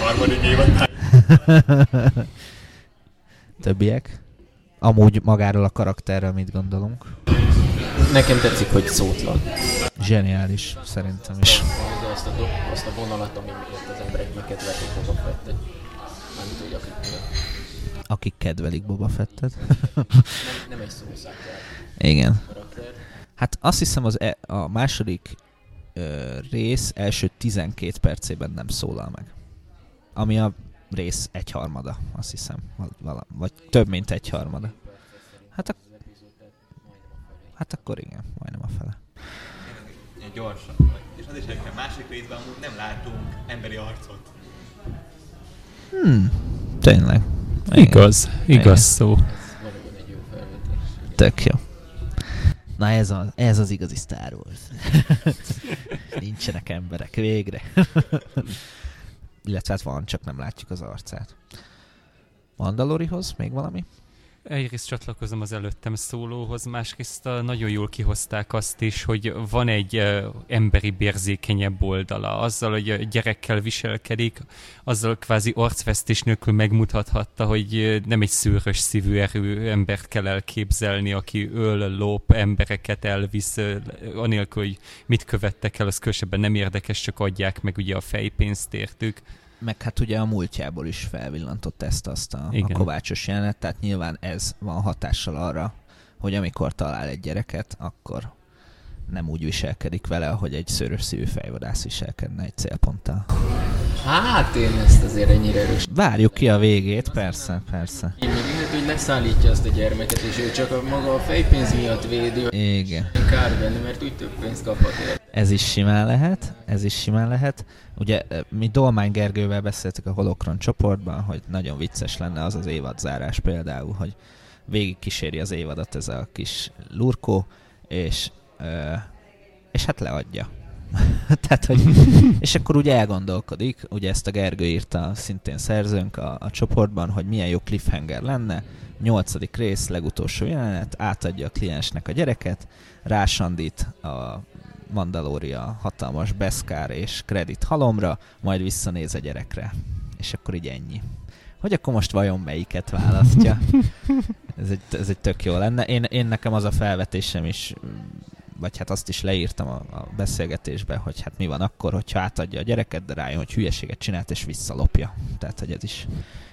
Harmadik évad. Többiek? Amúgy magáról a karakterről mit gondolunk? Nekem tetszik, hogy szótlan. Zseniális, szerintem is. Azt a, azt a vonalat, ami miatt az emberek megkedvelték Boba Fettet. Nem tudja, akik miatt. Akik kedvelik Boba Fettet. Nem, nem egy szószákjár Igen. karakter. Hát azt hiszem az e- a második ö, rész első 12 percében nem szólal meg. Ami a rész egyharmada, azt hiszem. Val- Vala, vagy több, mint egyharmada. Hát, ak- hát akkor igen, majdnem a fele. Egy gyorsan. És az is egyébként a másik részben amúgy nem látunk emberi arcot. Hmm, tényleg. Igen, Igaz, Igen. igaz szó. Tök jó. Na ez az, ez az igazi Star Wars. Nincsenek emberek, végre. Illetve hát van, csak nem látjuk az arcát. Mandalorihoz még valami? Egyrészt csatlakozom az előttem szólóhoz, másrészt nagyon jól kihozták azt is, hogy van egy emberi bérzékenyebb oldala. Azzal, hogy a gyerekkel viselkedik, azzal kvázi arcvesztés nélkül megmutathatta, hogy nem egy szőrös szívű erő embert kell elképzelni, aki öl, lop, embereket elvisz, anélkül, hogy mit követtek el, az különösebben nem érdekes, csak adják meg ugye a fejpénzt értük. Meg hát ugye a múltjából is felvillantott ezt azt a, a Igen. kovácsos jelenet, tehát nyilván ez van hatással arra, hogy amikor talál egy gyereket, akkor nem úgy viselkedik vele, ahogy egy szőrös szívű fejvadász viselkedne egy célponttal. Hát én ezt azért ennyire erős. Várjuk ki a végét, persze, persze. Én még lehet, hogy leszállítja azt a gyermeket, és ő csak a maga a fejpénz miatt védi. Igen. Kár benne, mert úgy több pénzt kaphat ér. Ez is simán lehet, ez is simán lehet. Ugye mi Dolmány Gergővel beszéltük a Holokron csoportban, hogy nagyon vicces lenne az az évadzárás például, hogy végig kíséri az évadot ez a kis lurkó, és, ö, és hát leadja. Tehát, hogy, és akkor úgy elgondolkodik, ugye ezt a Gergő írta szintén szerzőnk a, a csoportban, hogy milyen jó cliffhanger lenne, nyolcadik rész, legutolsó jelenet, átadja a kliensnek a gyereket, rásandít a Mandalória hatalmas Beskár és kredit halomra, majd visszanéz a gyerekre. És akkor így ennyi. Hogy akkor most vajon melyiket választja? Ez egy, ez egy tök jó lenne. Én, én nekem az a felvetésem is, vagy hát azt is leírtam a, a beszélgetésbe, hogy hát mi van akkor, hogyha átadja a gyereket, de rájön, hogy hülyeséget csinált és visszalopja. Tehát, hogy ez is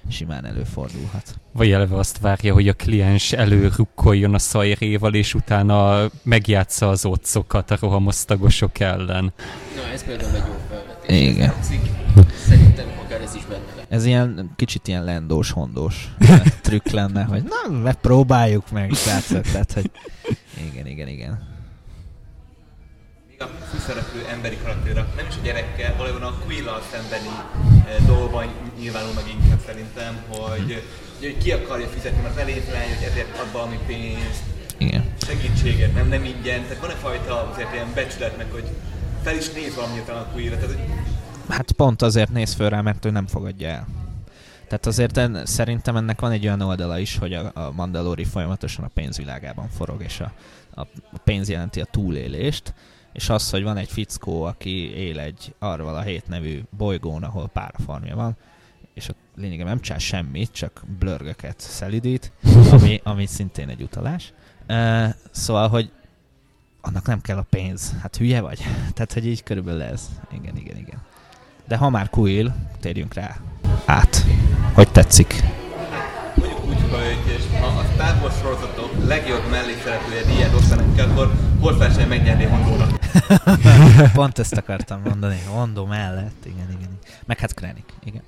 simán előfordulhat. Vagy eleve azt várja, hogy a kliens előrukkoljon a szajréval, és utána megjátsza az otcokat a rohamosztagosok ellen. Na, ez például egy jó felvetés. Igen. Szerintem akár ez is benne. Ez ilyen kicsit ilyen lendós, hondós trükk lenne, hogy na, megpróbáljuk meg, srácok. Tehát, hogy igen, igen, igen. Még a főszereplő emberi karakter, nem is a gyerekkel, valójában a Quill-al szembeni eh, dolgban nyilvánul meg inkább szerintem, hogy, hogy, ki akarja fizetni, mert elétlen, hogy ezért ad valami pénzt, Igen. segítséget, nem, nem ingyen. Tehát van egy fajta azért ilyen becsületnek, hogy fel is néz valami után a Quill-re. Tehát, hogy Hát pont azért néz föl rá, mert ő nem fogadja el. Tehát azért en, szerintem ennek van egy olyan oldala is, hogy a, a Mandalori folyamatosan a pénzvilágában forog, és a, a pénz jelenti a túlélést, és az, hogy van egy fickó, aki él egy Arval a hét nevű bolygón, ahol párafarmja van, és ott lényegében nem csinál semmit, csak blörgöket szelidít, ami, ami szintén egy utalás. Uh, szóval, hogy annak nem kell a pénz. Hát hülye vagy? Tehát, hogy így körülbelül ez. Igen, igen, igen. De ha már Quill, térjünk rá át. Hogy tetszik? Úgyhogy ha a Star Wars sorozatok legjobb mellékszereplője díjat osztanak ki, akkor hol felsen megnyerni Hondónak. Pont ezt akartam mondani. Hondó mellett, igen, igen. igen. Meg hát Krennic, igen.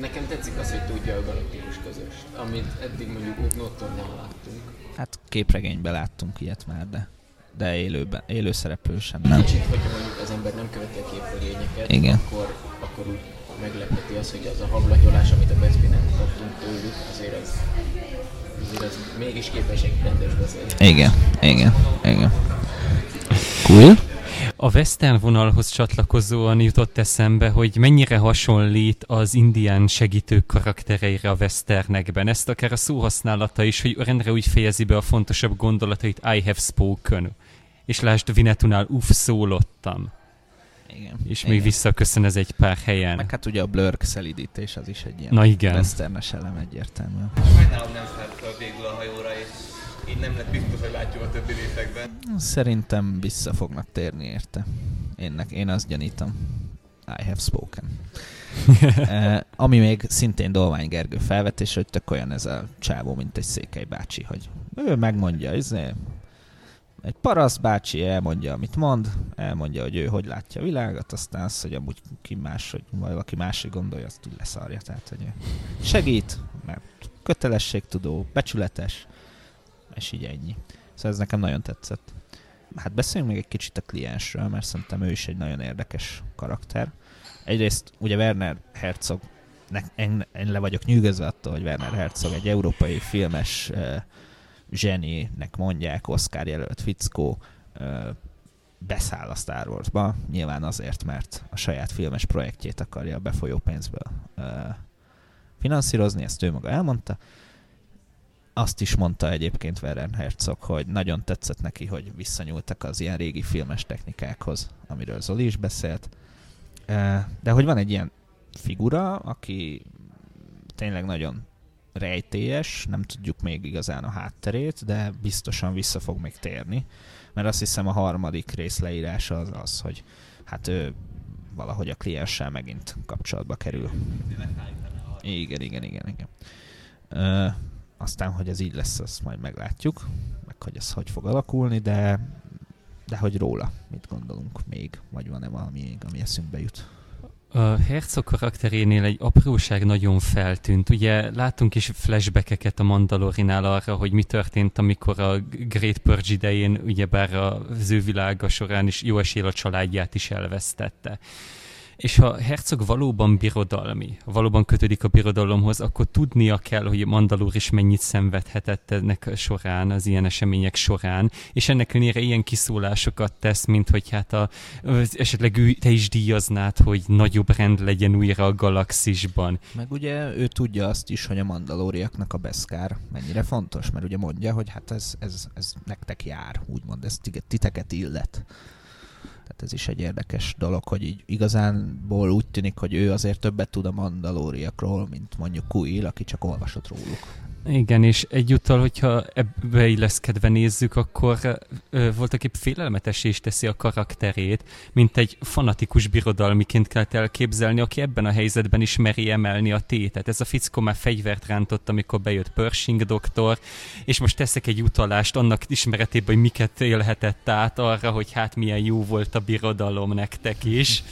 Nekem tetszik az, hogy tudja a galaktikus közöst, amit eddig mondjuk Ugnóttonnál láttunk. Hát képregényben láttunk ilyet már, de, de élőben, élő szereplő sem nem. Kicsit, hogyha mondjuk az ember nem követi a képregényeket, Igen. akkor, akkor úgy meglepheti az, hogy az a hablatyolás, amit a Bespinen kaptunk tőlük, azért az, azért az mégis képes egy rendes beszélni. Igen, igen, igen. Cool. A western vonalhoz csatlakozóan jutott eszembe, hogy mennyire hasonlít az indián segítők karaktereire a westernekben. Ezt akár a szóhasználata is, hogy rendre úgy fejezi be a fontosabb gondolatait I have spoken. És lásd, Vinetunál uff, szólottam. Igen. És igen. még visszaköszön ez egy pár helyen. Meg hát ugye a blurk szelidítés az is egy ilyen Na igen. westernes elem egyértelműen. Sajnálom nem szállt fel végül a hajóra, és így nem lett biztos, hogy látjuk a többi részekben. Szerintem vissza fognak térni érte. Énnek, én azt gyanítom. I have spoken. eh, ami még szintén Dolvány Gergő felvetés, hogy tök olyan ez a csávó, mint egy székely bácsi, hogy ő megmondja, izé, egy paraszt bácsi elmondja, amit mond, elmondja, hogy ő hogy látja a világot, aztán az, hogy amúgy ki más, hogy valaki másik gondolja, azt úgy leszarja. Tehát, hogy segít, mert kötelességtudó, becsületes, és így ennyi. Szóval ez nekem nagyon tetszett. Hát beszéljünk még egy kicsit a kliensről, mert szerintem ő is egy nagyon érdekes karakter. Egyrészt ugye Werner Herzog, ne, én, én le vagyok nyűgözve attól, hogy Werner Herzog egy európai filmes uh, zseninek mondják, Oscar jelölt fickó, beszáll a Star Warsba, nyilván azért, mert a saját filmes projektjét akarja a befolyó pénzből uh, finanszírozni, ezt ő maga elmondta. Azt is mondta egyébként Werner Herzog, hogy nagyon tetszett neki, hogy visszanyúltak az ilyen régi filmes technikákhoz, amiről Zoli is beszélt. De hogy van egy ilyen figura, aki tényleg nagyon rejtélyes, nem tudjuk még igazán a hátterét, de biztosan vissza fog még térni, mert azt hiszem a harmadik rész leírása az az, hogy hát ő valahogy a klienssel megint kapcsolatba kerül. Igen, igen, igen, igen. Ö, aztán, hogy ez így lesz, azt majd meglátjuk, meg hogy ez hogy fog alakulni, de de hogy róla mit gondolunk még, vagy van-e valami ami eszünkbe jut. A Herzog karakterénél egy apróság nagyon feltűnt. Ugye láttunk is flashbackeket a Mandalorinál arra, hogy mi történt, amikor a Great Purge idején, ugyebár az ő világa során is jó esél a családját is elvesztette. És ha Herzog valóban birodalmi, valóban kötődik a birodalomhoz, akkor tudnia kell, hogy Mandalor is mennyit szenvedhetett ennek során, az ilyen események során, és ennek ellenére ilyen kiszólásokat tesz, mint hogy hát a, esetleg te is díjaznád, hogy nagyobb rend legyen újra a galaxisban. Meg ugye ő tudja azt is, hogy a mandalóriaknak a beszkár mennyire fontos, mert ugye mondja, hogy hát ez, ez, ez nektek jár, úgymond, ez titeket illet. Tehát ez is egy érdekes dolog, hogy így igazánból úgy tűnik, hogy ő azért többet tud a mandalóriakról, mint mondjuk Kuil, aki csak olvasott róluk. Igen, és egyúttal, hogyha ebbe illeszkedve nézzük, akkor ö, voltak épp félelmetes is teszi a karakterét, mint egy fanatikus birodalmiként kell elképzelni, aki ebben a helyzetben is meri emelni a tétet. Ez a fickó már fegyvert rántott, amikor bejött Pershing doktor, és most teszek egy utalást annak ismeretében, hogy miket élhetett át arra, hogy hát milyen jó volt a birodalom nektek is.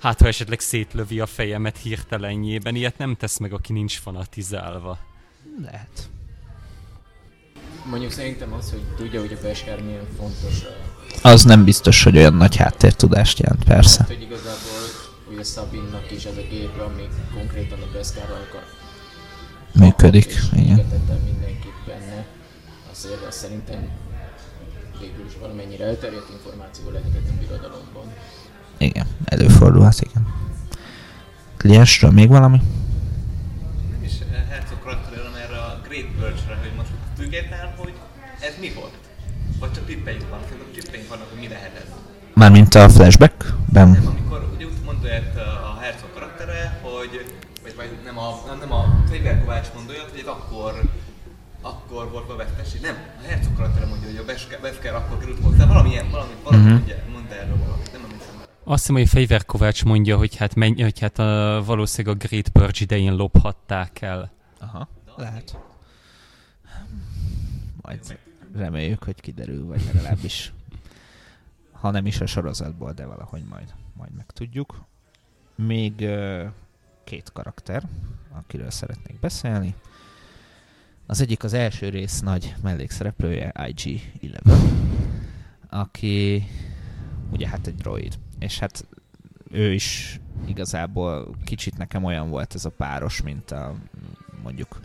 Hát, ha esetleg szétlövi a fejemet hirtelenjében, ilyet nem tesz meg, aki nincs fanatizálva. Lehet. Mondjuk szerintem az, hogy tudja, hogy a Beskár milyen fontos a Az nem biztos, hogy olyan nagy háttértudást jelent, persze. Hát, hogy igazából ugye Szabinnak is ez a gépe, ami konkrétan a akar. Működik, igen. mindenkit benne. Azért az szerintem végül is valamennyire elterjedt információ lehetett a birodalomban. Igen, előfordulhat, igen. Kliensről még valami? Nem is Herzog karakterről, hanem erre a Great Purge-re, hogy most független, hogy ez mi volt? Vagy csak tippeink vannak, szerintem tippeink vannak, hogy mi lehet ez. Mármint a flashbackben? Nem, amikor ugye úgy mondta a Herzog karaktere, hogy vagy, vagy nem a, nem, nem a Fegyver Kovács mondja, hogy ez akkor akkor volt a veszteség. Nem, a Herzog karaktere mondja, hogy a Besker akkor került hozzá. Valamilyen, valami, valami Mhm. uh-huh. mondja, mondta erről valamit, nem emlékszem. Azt hiszem, hogy Fejver Kovács mondja, hogy hát, menj, hogy hát a, valószínűleg a Great Purge idején lophatták el. Aha, lehet. Majd reméljük, hogy kiderül, vagy legalábbis ha nem is a sorozatból, de valahogy majd, majd megtudjuk. Még két karakter, akiről szeretnék beszélni. Az egyik az első rész nagy mellékszereplője, IG-11, aki ugye hát egy droid, és hát ő is igazából kicsit nekem olyan volt ez a páros, mint a mondjuk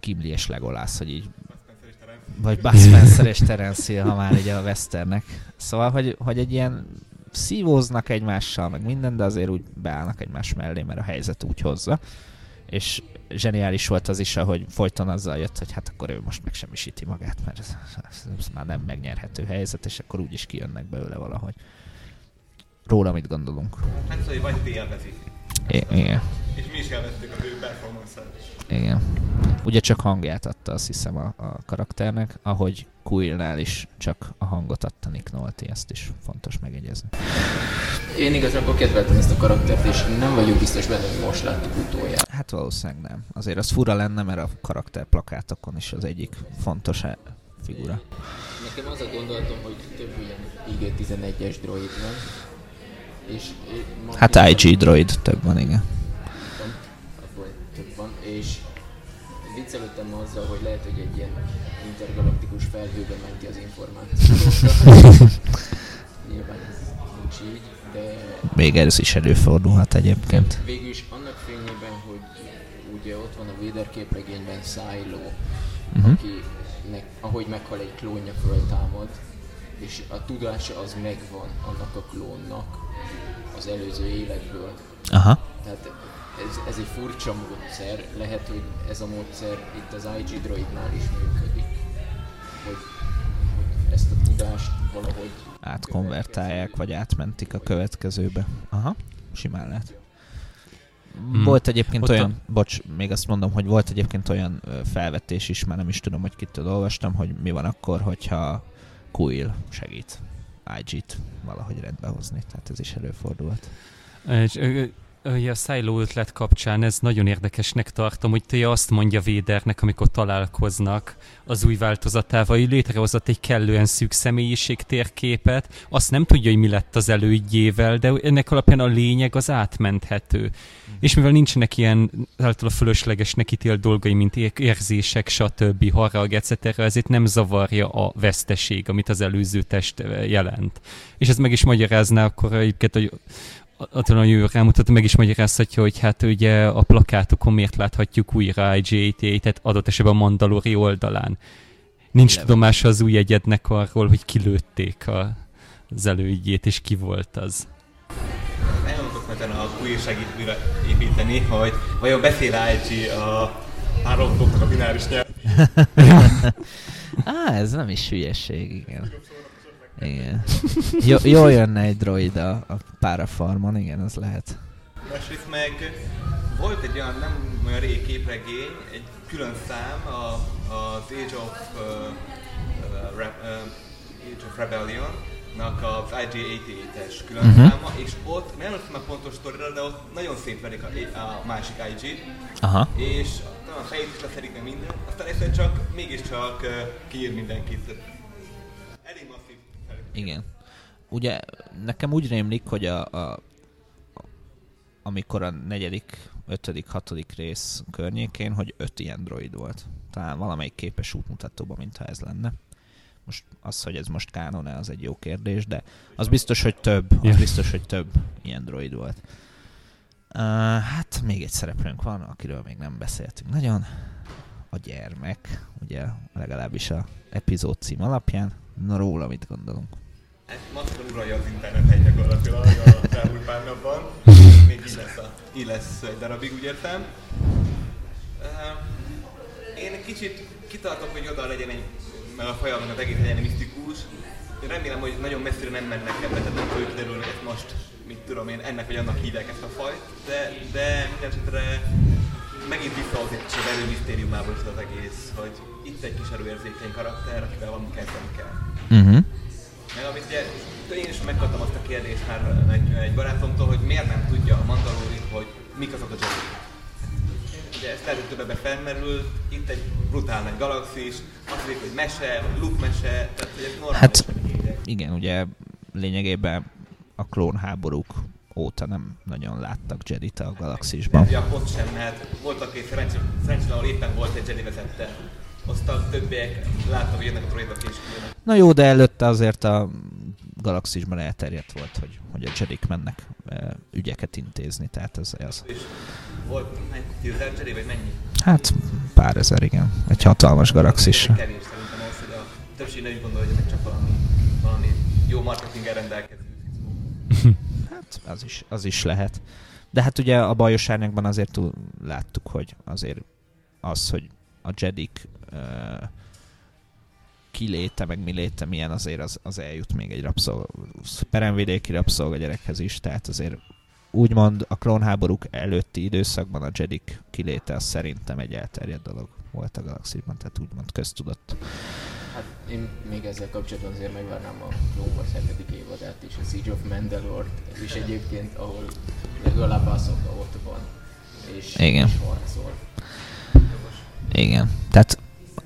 Gimli és Legolász, hogy így vagy Bud Spencer és Terence Hill, ha már ugye a Westernek. Szóval, hogy, hogy egy ilyen szívóznak egymással, meg minden, de azért úgy beállnak egymás mellé, mert a helyzet úgy hozza. És zseniális volt az is, ahogy folyton azzal jött, hogy hát akkor ő most megsemmisíti magát, mert ez, ez, ez már nem megnyerhető helyzet, és akkor úgy is kijönnek belőle valahogy. Róla mit gondolunk? Hát szóval vagy élvezik. igen. És mi is élveztük az ő performance Igen. Ugye csak hangját adta, azt hiszem a, a karakternek, ahogy Quillnál is csak a hangot adta Nick Nolte, ezt is fontos megjegyezni. Én igazából kedveltem ezt a karaktert, és nem vagyok biztos benne, hogy most láttuk utoljára. Hát valószínűleg nem. Azért az fura lenne, mert a karakter plakátokon is az egyik fontos e- figura. Nekem az a gondolatom, hogy több ilyen IG-11-es droid van. És, és Hát IG droid több van, igen. Több van, és viccelődtem azzal, hogy lehet, hogy egy ilyen intergalaktikus felhőben menti az információt. Nyilván ez nincs így, de Még ez is előfordulhat egyébként. végül is annak fényében, hogy ugye ott van a Vader képregényben Silo, Uh-huh. akinek, ahogy meghal egy klónja föltámad, és a tudása az megvan annak a klónnak az előző életből. Aha. Tehát ez, ez egy furcsa módszer, lehet, hogy ez a módszer itt az IG droidnál is működik. Hogy, hogy ezt a tudást valahogy Átkonvertálják, vagy átmentik a következőbe. Aha, simán lehet. Hmm. Volt egyébként Ott a- olyan, bocs, még azt mondom, hogy volt egyébként olyan felvetés is, már nem is tudom, hogy kitől olvastam, hogy mi van akkor, hogyha Quill segít IG-t valahogy rendbe hozni. Tehát ez is előfordult. És, Ugye a Silo ötlet kapcsán ez nagyon érdekesnek tartom, hogy te azt mondja Védernek, amikor találkoznak az új változatával, hogy létrehozott egy kellően szűk személyiség térképet, azt nem tudja, hogy mi lett az elődjével, de ennek alapján a lényeg az átmenthető. És mivel nincsenek ilyen által a fölöslegesnek ítélt dolgai, mint ér- érzések, stb., harag, etc., ezért nem zavarja a veszteség, amit az előző test jelent. És ez meg is magyarázná akkor egyébként, hogy attól nagyon jó rámutat, meg is magyarázhatja, hogy hát ugye a plakátokon miért láthatjuk újra IGT-t, adott esetben a Mandalori oldalán. Nincs Eleven. tudomása az új egyednek arról, hogy kilőtték a, az elődjét, és ki volt az. Elmondok mert a segít újra építeni, hogy vajon beszél IG a három a bináris nyelv. Á, ez nem is hülyeség, igen. Igen. Jó, jól jönne egy droid a, a párafarmon, igen, az lehet. Másrészt meg volt egy olyan nem olyan rég képregény, egy külön szám a, az Age of, uh, uh, Re, uh, Age of Rebellion, nak az IG-88-es külön uh-huh. száma, és ott, nem emlékszem a pontos sztorira, de ott nagyon szétverik a, a másik IG-t, Aha. és talán a fejét is leszedik meg minden, aztán egyszer csak mégiscsak uh, kiír mindenkit. Elég. Igen. Ugye nekem úgy rémlik, hogy a, a, amikor a negyedik, ötödik, hatodik rész környékén, hogy öt ilyen droid volt. Talán valamelyik képes útmutatóban, mintha ez lenne. Most az, hogy ez most kánon-e, az egy jó kérdés, de az biztos, hogy több, az Ja. biztos, hogy több ilyen droid volt. Uh, hát még egy szereplőnk van, akiről még nem beszéltünk nagyon. A gyermek, ugye legalábbis a epizód cím alapján. Na róla mit gondolunk? Hát Maszkon uralja az internet gyakorlatilag az elmúlt pár napban. Még így lesz, a, így lesz egy darabig, úgy értem. Uh, én egy kicsit kitartok, hogy oda legyen egy, meg a az egész legyen misztikus. Én remélem, hogy nagyon messzire nem mennek ebbe, tehát nem fogjuk kiderülni, hogy ezt most, mit tudom én, ennek vagy annak hívják ezt a fajt, de, de minden megint visszahoz egy kicsit erő misztériumából is az egész, hogy itt egy kis erőérzékeny karakter, akivel valamit kezdeni kell. Uh-huh. Meg amit ugye én is meg megkaptam azt a kérdést már egy, egy barátomtól, hogy miért nem tudja a Mandalori, hogy mik azok a Jedi. Ugye ez lehet, hogy többebe felmerül, itt egy brutál nagy galaxis, azt mondjuk, hogy mese, vagy Luke mese, tehát hogy normális. Hát igen, ugye lényegében a klónháborúk óta nem nagyon láttak Jedit a galaxisban. Ugye a sem, mert volt a két szerencsén, ahol éppen volt egy Jedi vezette. Azt a többiek láttam, hogy jönnek a droidok és kijönnek. Na jó, de előtte azért a galaxisban elterjedt volt, hogy, hogy a Jedik mennek e, ügyeket intézni, tehát ez az. És volt mennyi, tízezer Jedi, vagy mennyi? Hát pár ezer, igen. Egy hatalmas galaxis. Kevés szerintem ahhoz, hogy a többség ne úgy gondolja, hogy csak valami, valami jó marketinggel rendelkező. Hát az is, az is lehet. De hát ugye a bajos árnyakban azért túl láttuk, hogy azért az, hogy a Jedik uh, kiléte, meg mi léte milyen, azért az, az eljut még egy rabszolga, peremvidéki rabszolga gyerekhez is, tehát azért úgymond a klónháborúk előtti időszakban a Jedik kiléte az szerintem egy elterjedt dolog volt a galaxisban, tehát úgymond köztudott. Hát én még ezzel kapcsolatban azért megvárnám a Clone Wars 7. évadát is, a Siege of Mandalore, ez is egyébként, ahol legalább Ahsoka ott van, és, Igen. és harcol. Igen, tehát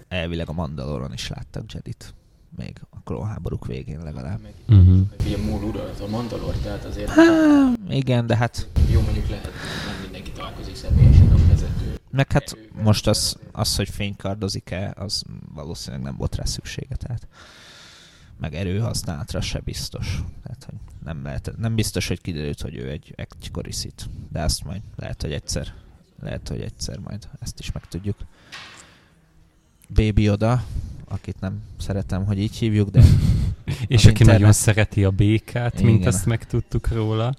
elvileg a Mandaloron is láttak Jedit, még a klónháborúk végén legalább. Meg Uh-huh. ugye Múl uralt a Mandalore, tehát azért Há, igen, de hát jó mondjuk lehet, hogy nem mindenki találkozik személyesen a vezető. Meg hát erővel. most az, az hogy fénykardozik-e, az valószínűleg nem volt rá szüksége, tehát meg erőhasználatra se biztos. Tehát, hogy nem, lehet, nem biztos, hogy kiderült, hogy ő egy egykori szit. De azt majd lehet, hogy egyszer, lehet, hogy egyszer majd ezt is megtudjuk. Baby Oda, akit nem szeretem, hogy így hívjuk, de És aki nagyon internet- szereti a békát, mint Igen. azt megtudtuk róla.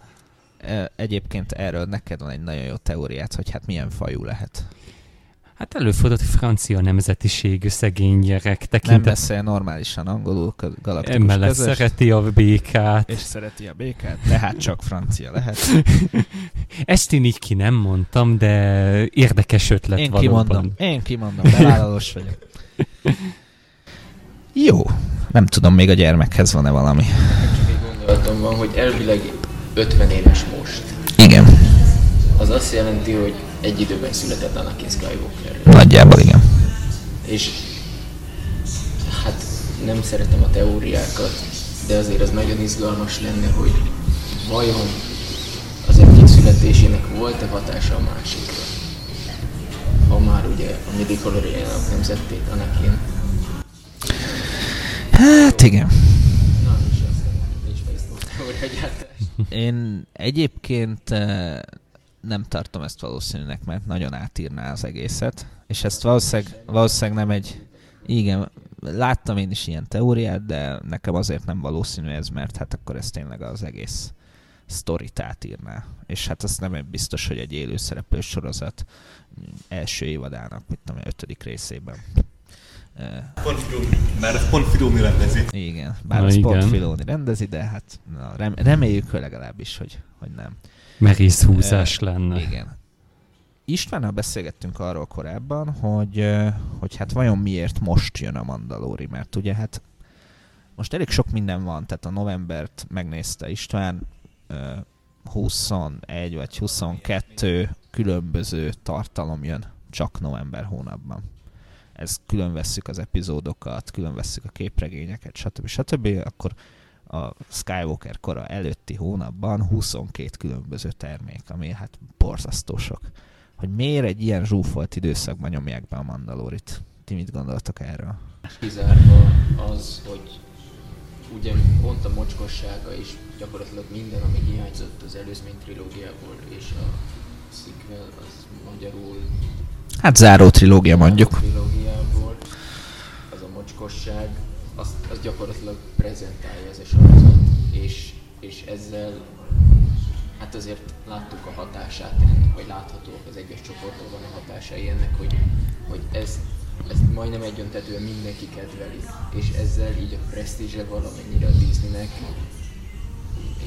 egyébként erről neked van egy nagyon jó teóriát, hogy hát milyen fajú lehet. Hát előfordult, hogy francia nemzetiségű szegény gyerek Nem tekintet. beszél normálisan angolul, galaktikus Emellett közös. szereti a békát. És szereti a békát, tehát csak francia lehet. Ezt én így ki nem mondtam, de érdekes ötlet Én valóban. kimondom, én kimondom, bevállalós vagyok. Jó, nem tudom, még a gyermekhez van-e valami. Csak egy gondolatom van, hogy elvileg 50 éves most. Igen, Az azt jelenti, hogy egy időben született Anakin Skywalker. nagyjából igen. És hát nem szeretem a teóriákat, de azért az nagyon izgalmas lenne, hogy vajon az egyik születésének volt-e hatása a másikra. Ha már ugye a midi nemzetét Anakin. Hát igen. Na, és aztán nincs Facebook. Én egyébként eh, nem tartom ezt valószínűnek, mert nagyon átírná az egészet. És ezt valószínűleg, valószínűleg nem egy... Igen, láttam én is ilyen teóriát, de nekem azért nem valószínű ez, mert hát akkor ez tényleg az egész sztorit átírná. És hát azt nem biztos, hogy egy élőszereplő sorozat első évadának, mit tudom, ötödik részében. Pont Filoni, mert pont Filoni rendezi. igen, bár Na az pont igen. Filoni rendezi, de hát na, rem, reméljük hogy legalábbis, hogy, hogy nem. Merész húzás lenne. Igen. Istvánnal beszélgettünk arról korábban, hogy, hogy hát vajon miért most jön a Mandalori, mert ugye hát most elég sok minden van, tehát a novembert megnézte István, ö, 21 vagy 22 különböző tartalom jön csak november hónapban. Ez külön vesszük az epizódokat, külön vesszük a képregényeket, stb. stb. Akkor a Skywalker kora előtti hónapban 22 különböző termék, ami hát borzasztó sok. Hogy miért egy ilyen zsúfolt időszakban nyomják be a Mandalorit? Ti mit gondoltok erről? Kizárva az, hogy ugye pont a mocskossága is gyakorlatilag minden, ami hiányzott az előzmény trilógiából, és a sequel az magyarul Hát záró trilógia mondjuk. trilógiából, az a mocskosság, azt, azt gyakorlatilag prezentálja ez a sorozat, és, és ezzel hát azért láttuk a hatását ennek, vagy láthatóak az egyes csoportokban a hatásai ennek, hogy, hogy ez, ez majdnem egyöntetően mindenki kedveli, és ezzel így a presztízse valamennyire a Disneynek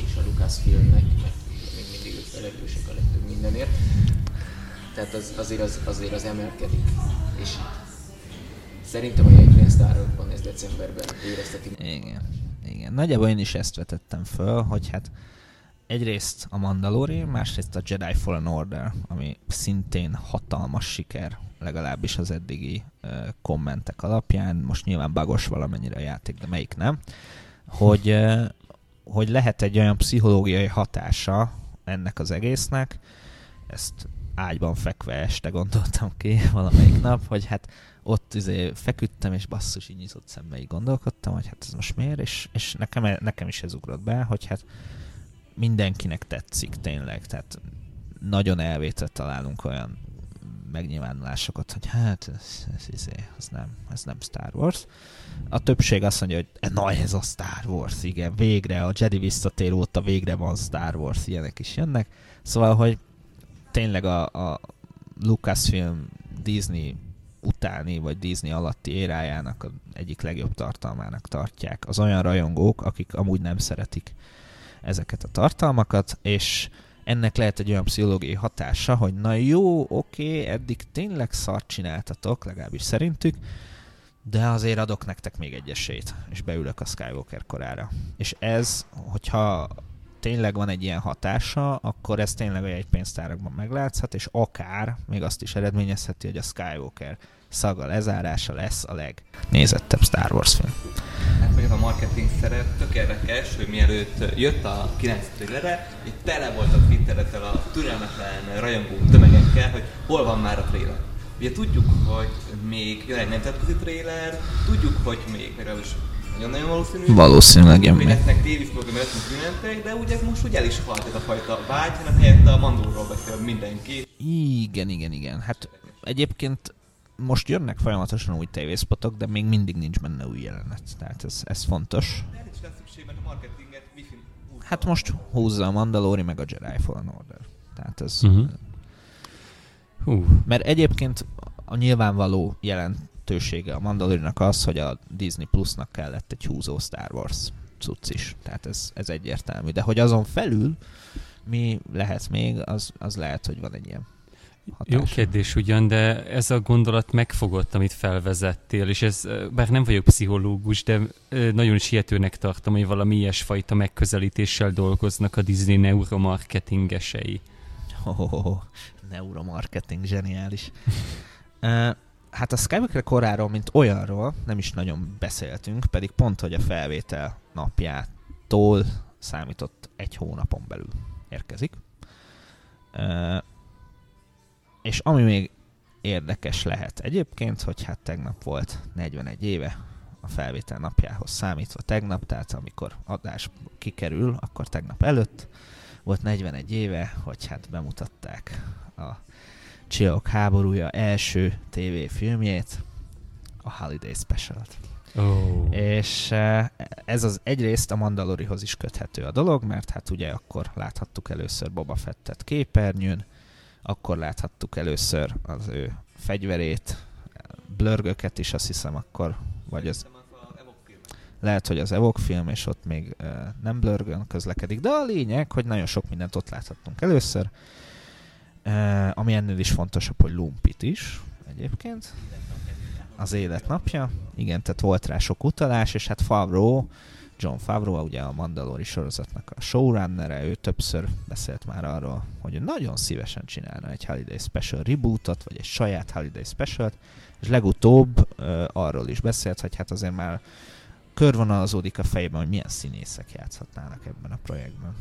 és a Lucasfilmnek, mert még mindig ők felelősek a legtöbb mindenért, tehát az, azért, az, azért az emelkedik, és szerintem a jegypénztárakban ez decemberben érezteti Igen. Igen, nagyjából én is ezt vetettem föl, hogy hát egyrészt a Mandalorian, másrészt a Jedi Fallen Order, ami szintén hatalmas siker, legalábbis az eddigi uh, kommentek alapján, most nyilván bagos valamennyire a játék, de melyik nem, hogy, uh, hogy lehet egy olyan pszichológiai hatása ennek az egésznek, ezt ágyban fekve este gondoltam ki valamelyik nap, hogy hát ott izé feküdtem, és basszus, így nyitott szemmel így gondolkodtam, hogy hát ez most miért, és, és nekem, nekem is ez ugrott be, hogy hát mindenkinek tetszik tényleg, tehát nagyon elvétve találunk olyan megnyilvánulásokat, hogy hát ez, ez, ez, ez, nem, ez nem Star Wars. A többség azt mondja, hogy na ez a Star Wars, igen, végre a Jedi visszatér óta végre van Star Wars, ilyenek is jönnek. Szóval, hogy tényleg a, a Lucasfilm Disney utáni, vagy Disney alatti érájának egyik legjobb tartalmának tartják az olyan rajongók, akik amúgy nem szeretik ezeket a tartalmakat, és ennek lehet egy olyan pszichológiai hatása, hogy na jó, oké, eddig tényleg szart csináltatok, legalábbis szerintük, de azért adok nektek még egy esélyt, és beülök a Skywalker korára. És ez, hogyha tényleg van egy ilyen hatása, akkor ez tényleg a jegypénztárakban meglátszhat, és akár még azt is eredményezheti, hogy a Skywalker szaga lezárása lesz a legnézettebb Star Wars film. Hát a marketing szerep tök érdekes, hogy mielőtt jött a 9 trailerre, itt tele volt a Twitterettel a türelmetlen rajongó tömegekkel, hogy hol van már a trailer. Ugye tudjuk, hogy még jön egy nemzetközi trailer, tudjuk, hogy még, legalábbis nagyon-nagyon valószínű. Valószínűleg jön még. Lesznek tévészprogram, lesznek ünnepek, de ugye most úgy el is halt ez a fajta vágy, hanem helyette a mandulról beszél mindenki. Igen, igen, igen. Hát egyébként most jönnek folyamatosan új tévészpotok, de még mindig nincs benne új jelenet. Tehát ez, ez fontos. Hát most húzza a Mandalori meg a Jedi Fallen Order. Tehát ez... Uh-huh. Uh. Mert egyébként a nyilvánvaló jelentősége a Mandalorinak az, hogy a Disney Plusnak kellett egy húzó Star Wars cucc is. Tehát ez, ez egyértelmű. De hogy azon felül mi lehet még, az, az lehet, hogy van egy ilyen hatása. Jó kérdés ugyan, de ez a gondolat megfogott, amit felvezettél, és ez, bár nem vagyok pszichológus, de nagyon sietőnek tartom, hogy valami ilyesfajta megközelítéssel dolgoznak a Disney neuromarketingesei. Oh, oh, oh, neuromarketing, zseniális. hát a Skywalker koráról, mint olyanról nem is nagyon beszéltünk, pedig pont, hogy a felvétel napjától számított egy hónapon belül érkezik. És ami még érdekes lehet egyébként, hogy hát tegnap volt 41 éve a felvétel napjához számítva tegnap, tehát amikor adás kikerül, akkor tegnap előtt volt 41 éve, hogy hát bemutatták a Csillagok háborúja első tévéfilmjét, a Holiday Special-t. Oh. És eh, ez az egyrészt a Mandalorihoz is köthető a dolog, mert hát ugye akkor láthattuk először Boba Fettet képernyőn, akkor láthattuk először az ő fegyverét, blörgöket is azt hiszem akkor, vagy az... Lehet, hogy az Evok film, és ott még uh, nem blörgön közlekedik, de a lényeg, hogy nagyon sok mindent ott láthattunk először. Uh, ami ennél is fontosabb, hogy Lumpit is egyébként. Az életnapja. Igen, tehát volt rá sok utalás, és hát Favreau John Favreau, ugye a Mandalori sorozatnak a showrunnere, ő többször beszélt már arról, hogy nagyon szívesen csinálna egy Holiday Special rebootot, vagy egy saját Holiday Special-t, és legutóbb uh, arról is beszélt, hogy hát azért már körvonalazódik a fejében, hogy milyen színészek játszhatnának ebben a projektben.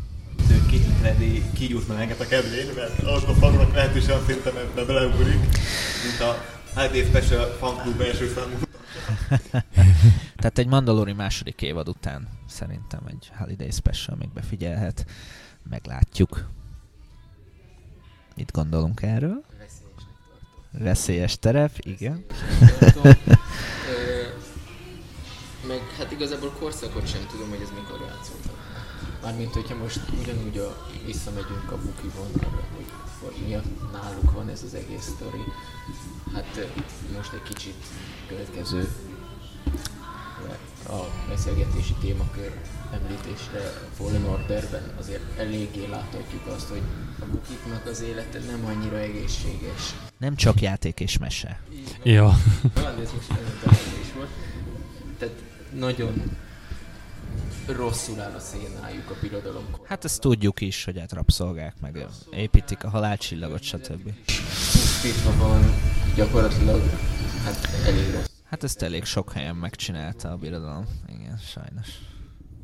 Ready kiúszna enget a kedvén, mert akkor Favreau lehetősen szerintem ebbe beleugrik, mint a Holiday Special fanklub első számú Tehát egy Mandalori második évad után szerintem egy Holiday Special még befigyelhet. Meglátjuk. Mit gondolunk erről? Veszélyes terep, igen. meg hát igazából korszakot sem tudom, hogy ez mikor játszódott. Mármint, hogyha most ugyanúgy a, visszamegyünk a Buki vonalra, hogy, hogy miatt náluk van ez az egész sztori. Hát most egy kicsit következő a beszélgetési témakör említésre a Fallen Orderben azért eléggé láthatjuk azt, hogy a bukiknak az élete nem annyira egészséges. Nem csak játék és mese. Ja. Talán ez most is volt. Tehát nagyon rosszul áll a szénájuk a birodalomkor. Hát ezt tudjuk is, hogy hát rabszolgák, meg építik a halálcsillagot, stb. Pusztítva van, gyakorlatilag hát elég rossz. Hát ezt elég sok helyen megcsinálta a birodalom. Igen, sajnos.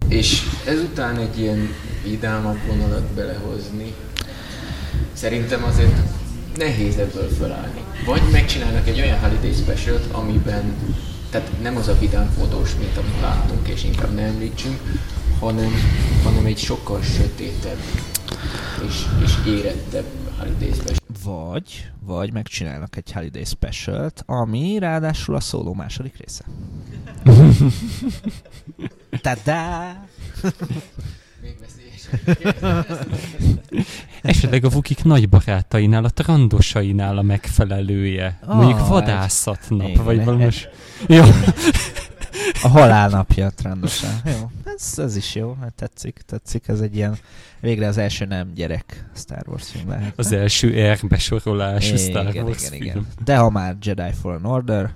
És ezután egy ilyen vidámabb vonalat belehozni, szerintem azért nehéz ebből felállni. Vagy megcsinálnak egy olyan holiday special amiben, tehát nem az a vidám fotós, mint amit láttunk, és inkább nem említsünk, hanem, hanem egy sokkal sötétebb és, és érettebb holiday special. Vagy, vagy megcsinálnak egy Holiday Specialt, ami ráadásul a szóló második része. Tada! Még veszélyesebb. Esetleg a Vukik nagy barátainál, a trandosainál a megfelelője. Ah, Mondjuk vadászatnap, vagy valami. Jó. A halálnapja trendosan. Jó, ez, ez is jó, hát tetszik, tetszik. Ez egy ilyen, végre az első nem gyerek Star Wars film lehet. Az első R besorolású Star igen, Wars igen, film. igen. De ha már Jedi Fallen Order,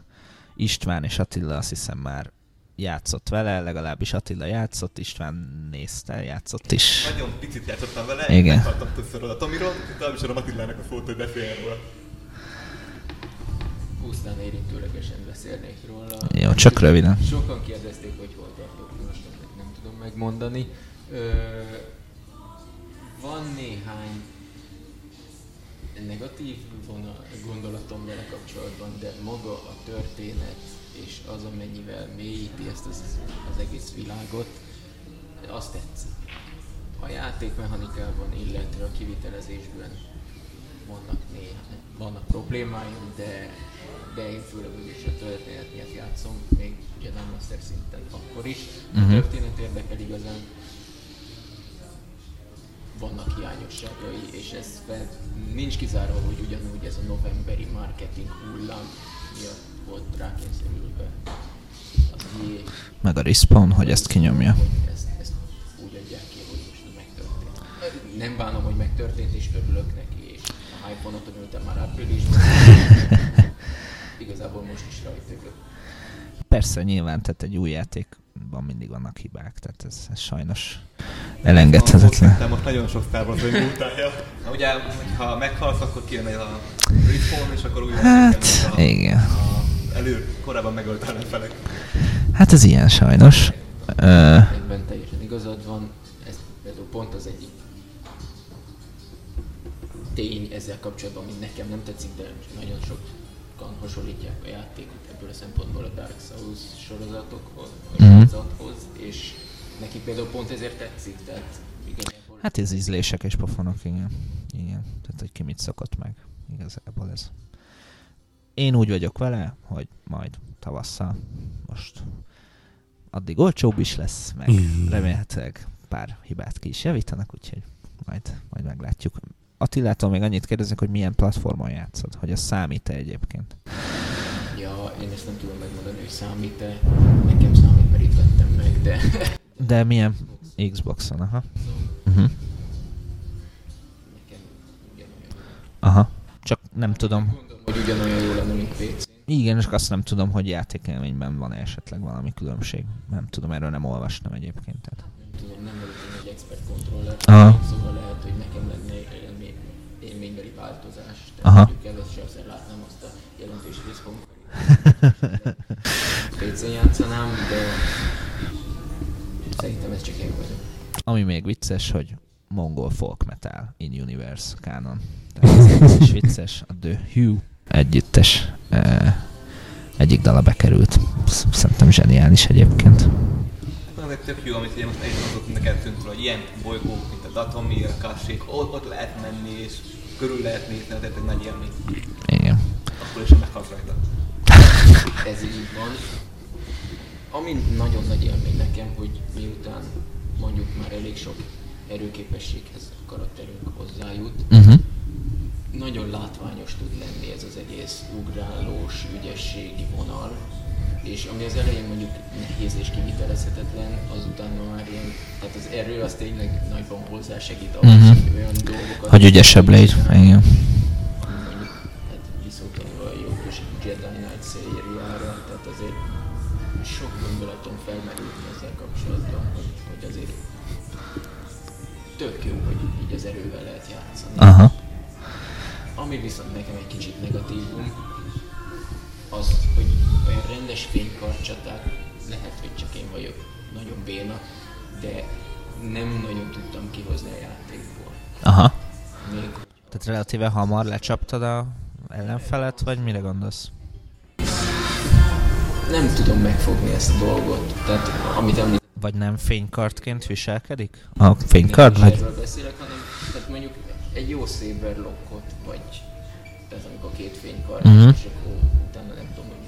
István és Attila azt hiszem már játszott vele, legalábbis Attila játszott, István nézte, játszott is. Nagyon picit játszottam vele, Igen. meghaltam többször a Tomiról, utána is a Matillának a fotó, hogy beszéljen róla. Pusztán érintőlegesen beszélnék róla. Jó, csak röviden. Sokan kérdezték, hogy hol tartok, most nem tudom megmondani. Ö, van néhány negatív vonal, gondolatom vele kapcsolatban, de maga a történet és az, amennyivel mélyíti ezt az, az egész világot, azt tetszik. A játékmechanikában, illetve a kivitelezésben vannak néha, vannak problémáim, de, de én főleg úgyis a történet miatt játszom, még ugye nem Master szinten akkor is. A Mhm. történet érdekel igazán, vannak hiányosságai, és ez fel, nincs kizárva, hogy ugyanúgy ez a novemberi marketing hullám miatt volt rákényszerülve az EA, Meg a Respawn, hogy ezt kinyomja. ezt, ezt úgy adják ki, hogy most megtörtént. Nem bánom, hogy megtörtént, és örülök neki, és a hype ültem már áprilisban. Igazából most is rajta. Persze, nyilván, tehát egy új játékban mindig vannak hibák, tehát ez, ez sajnos elengedhetetlen. Szerintem most nagyon sok Star Wars rajongó utálja. Na ugye, ha meghalsz, akkor kijön a respawn, és akkor újra Hát, a, igen. a elő korábban megölt ellenfelek. Hát ez ilyen sajnos. Ebben teljesen igazad van, ez például pont az egyik tény ezzel kapcsolatban, ami nekem nem tetszik, de nagyon sokan hasonlítják a játékot ebből a szempontból a Dark Souls sorozatokhoz, Mhm. sorozathoz, és neki például pont ezért tetszik, tehát igazából hát ez ízlések és pofonok, igen. Igen, tehát hogy ki mit szokott meg. Igazából ez. Én úgy vagyok vele, hogy majd tavasszal most addig olcsóbb is lesz, meg Mhm. remélhetőleg pár hibát ki is javítanak, úgyhogy majd, majd meglátjuk. Attilától még annyit kérdezek, hogy milyen platformon játszod, hogy az számít-e egyébként? ja, én ezt nem tudom megmondani, hogy számít-e, nekem számít, mert itt vettem meg, de De milyen Xboxon, aha. Uh-huh. Aha. Csak nem tudom. Hogy ugyanolyan jó lenne, mint PC. Igen, csak azt nem tudom, hogy játékelményben van esetleg valami különbség. Nem tudom, erről nem olvastam egyébként. Tehát. nem tudom, nem vagyok egy expert kontroller, Aha. szóval lehet, hogy nekem lenne élmény, élménybeli változás. Tehát Aha. mondjuk először látnám azt a jelentős részpontot. PC játszanám, de szerintem ez csak én vagyok. Ami még vicces, hogy mongol folk metal in universe canon. Tehát ez is vicces. A The Hugh együttes egyik dala bekerült. Sz- Szerintem zseniális egyébként. Az egy tök jó, amit ugye most eljutott neked tűnt, hogy ilyen bolygók, mint a Datomir, Kashyyyk, ott, ott lehet menni, és körül lehet nézni, tehát egy nagy élmény. Igen. Akkor is meghalsz rajta. Ez így van. Ami nagyon nagy élmény nekem, hogy miután mondjuk már elég sok erőképességhez a karakterünk hozzájut, Uh-huh nagyon látványos tud lenni ez az egész ugrálós, ügyességi vonal, és ami az elején mondjuk nehéz és kivitelezhetetlen, azután már ilyen, tehát az erről az tényleg nagyban hozzásegít ahhoz, uh-huh. hogy olyan dolgokat... Hogy ügyesebb légy, igen. Hát visszautalva a jó kis Jedi Knight szériára, tehát azért sok gondolatom felmerült ezzel kapcsolatban, hogy, hogy azért tök jó, hogy így az erővel lehet játszani. Aha. Uh-huh. Ami viszont nekem egy kicsit negatívum, az, hogy olyan rendes fénykarcsaták, lehet, hogy csak én vagyok nagyon béna, de nem nagyon tudtam kihozni a játékból. Aha. Még Tehát relatíve hamar lecsaptad a ellenfelet, vagy mire gondolsz? nem tudom megfogni ezt a dolgot. Tehát amit említettem, Vagy nem fénykartként viselkedik? A fénykard? nem Vagy? beszélek, hanem tehát mondjuk egy jó saber lockot, vagy tehát amikor két fénykard, Mhm. uh-huh. és akkor utána nem tudom, hogy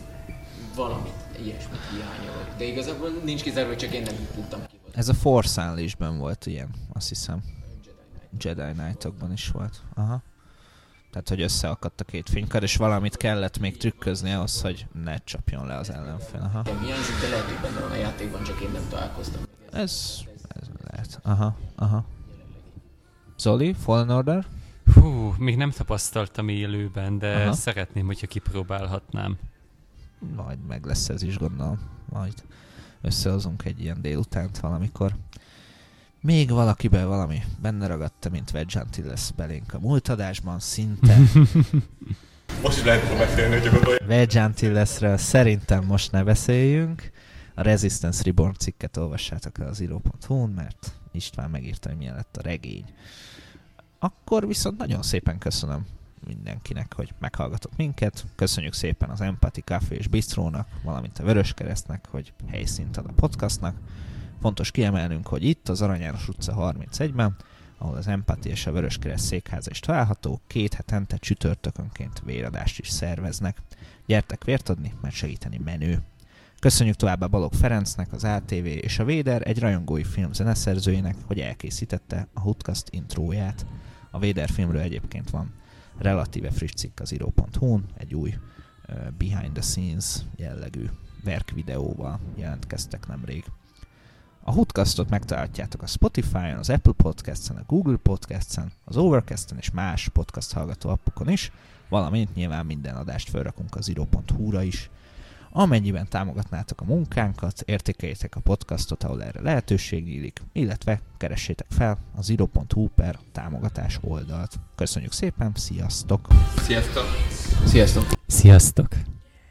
valamit, ilyesmit hiányolok. De igazából nincs kizárva, csak én nem tudtam kihozni. Ez a Force Unleashed-ben volt ilyen, azt hiszem. Jedi Knight. Knight-okban is volt. Aha. Tehát, hogy összeakadt a két fénykard, és valamit kellett még trükközni ahhoz, hogy ne csapjon le az ellenfél. Aha. Hiányzik, de lehet, hogy benne van a játékban, csak én nem találkoztam. Ez, ez lehet. Aha, aha. Zoli, Fallen Order? Hú, még nem tapasztaltam élőben, de Aha. Szeretném, hogyha kipróbálhatnám. Majd meg lesz ez is, gondolom. Majd összehozunk egy ilyen délutánt valamikor. Még valakiben valami benne ragadta, mint Wedge Antilles belénk a múlt adásban, szinte. Most is lehet beszélni, hogyha gondolja. Wedge Antillesről szerintem most ne beszéljünk. A Resistance Reborn cikket olvassátok el az iro.hu-n, mert István megírta, hogy milyen lett a regény. Akkor viszont nagyon szépen köszönöm mindenkinek, hogy meghallgatott minket. Köszönjük szépen az Empathy Café és Bistrónak, valamint a Vöröskeresztnek, hogy helyszínt ad a podcastnak. Fontos kiemelnünk, hogy itt az Arany János utca 31-ben, ahol az Empati és a Vöröskereszt székháza is található, két hetente csütörtökönként véradást is szerveznek. Gyertek vért adni, mert segíteni menő. Köszönjük továbbá Balog Ferencnek, az ATV és a Véder egy rajongói film zeneszerzőjének, hogy elkészítette a Hoodcast intróját. A Véder filmről egyébként van relatíve friss cikk az iro.hu-n, egy új uh, behind the scenes jellegű verkvideóval jelentkeztek nemrég. A Hoodcastot megtalálhatjátok a Spotify-on, az Apple Podcast-en, a Google Podcast-en, az Overcast-en és más podcast hallgató appokon is, valamint nyilván minden adást felrakunk az iro.hu-ra is. Amennyiben támogatnátok a munkánkat, értékeljétek a podcastot, ahol erre lehetőség nyílik, illetve keressétek fel az iro.hu per támogatás oldalt. Köszönjük szépen, sziasztok! Sziasztok! Sziasztok! Sziasztok!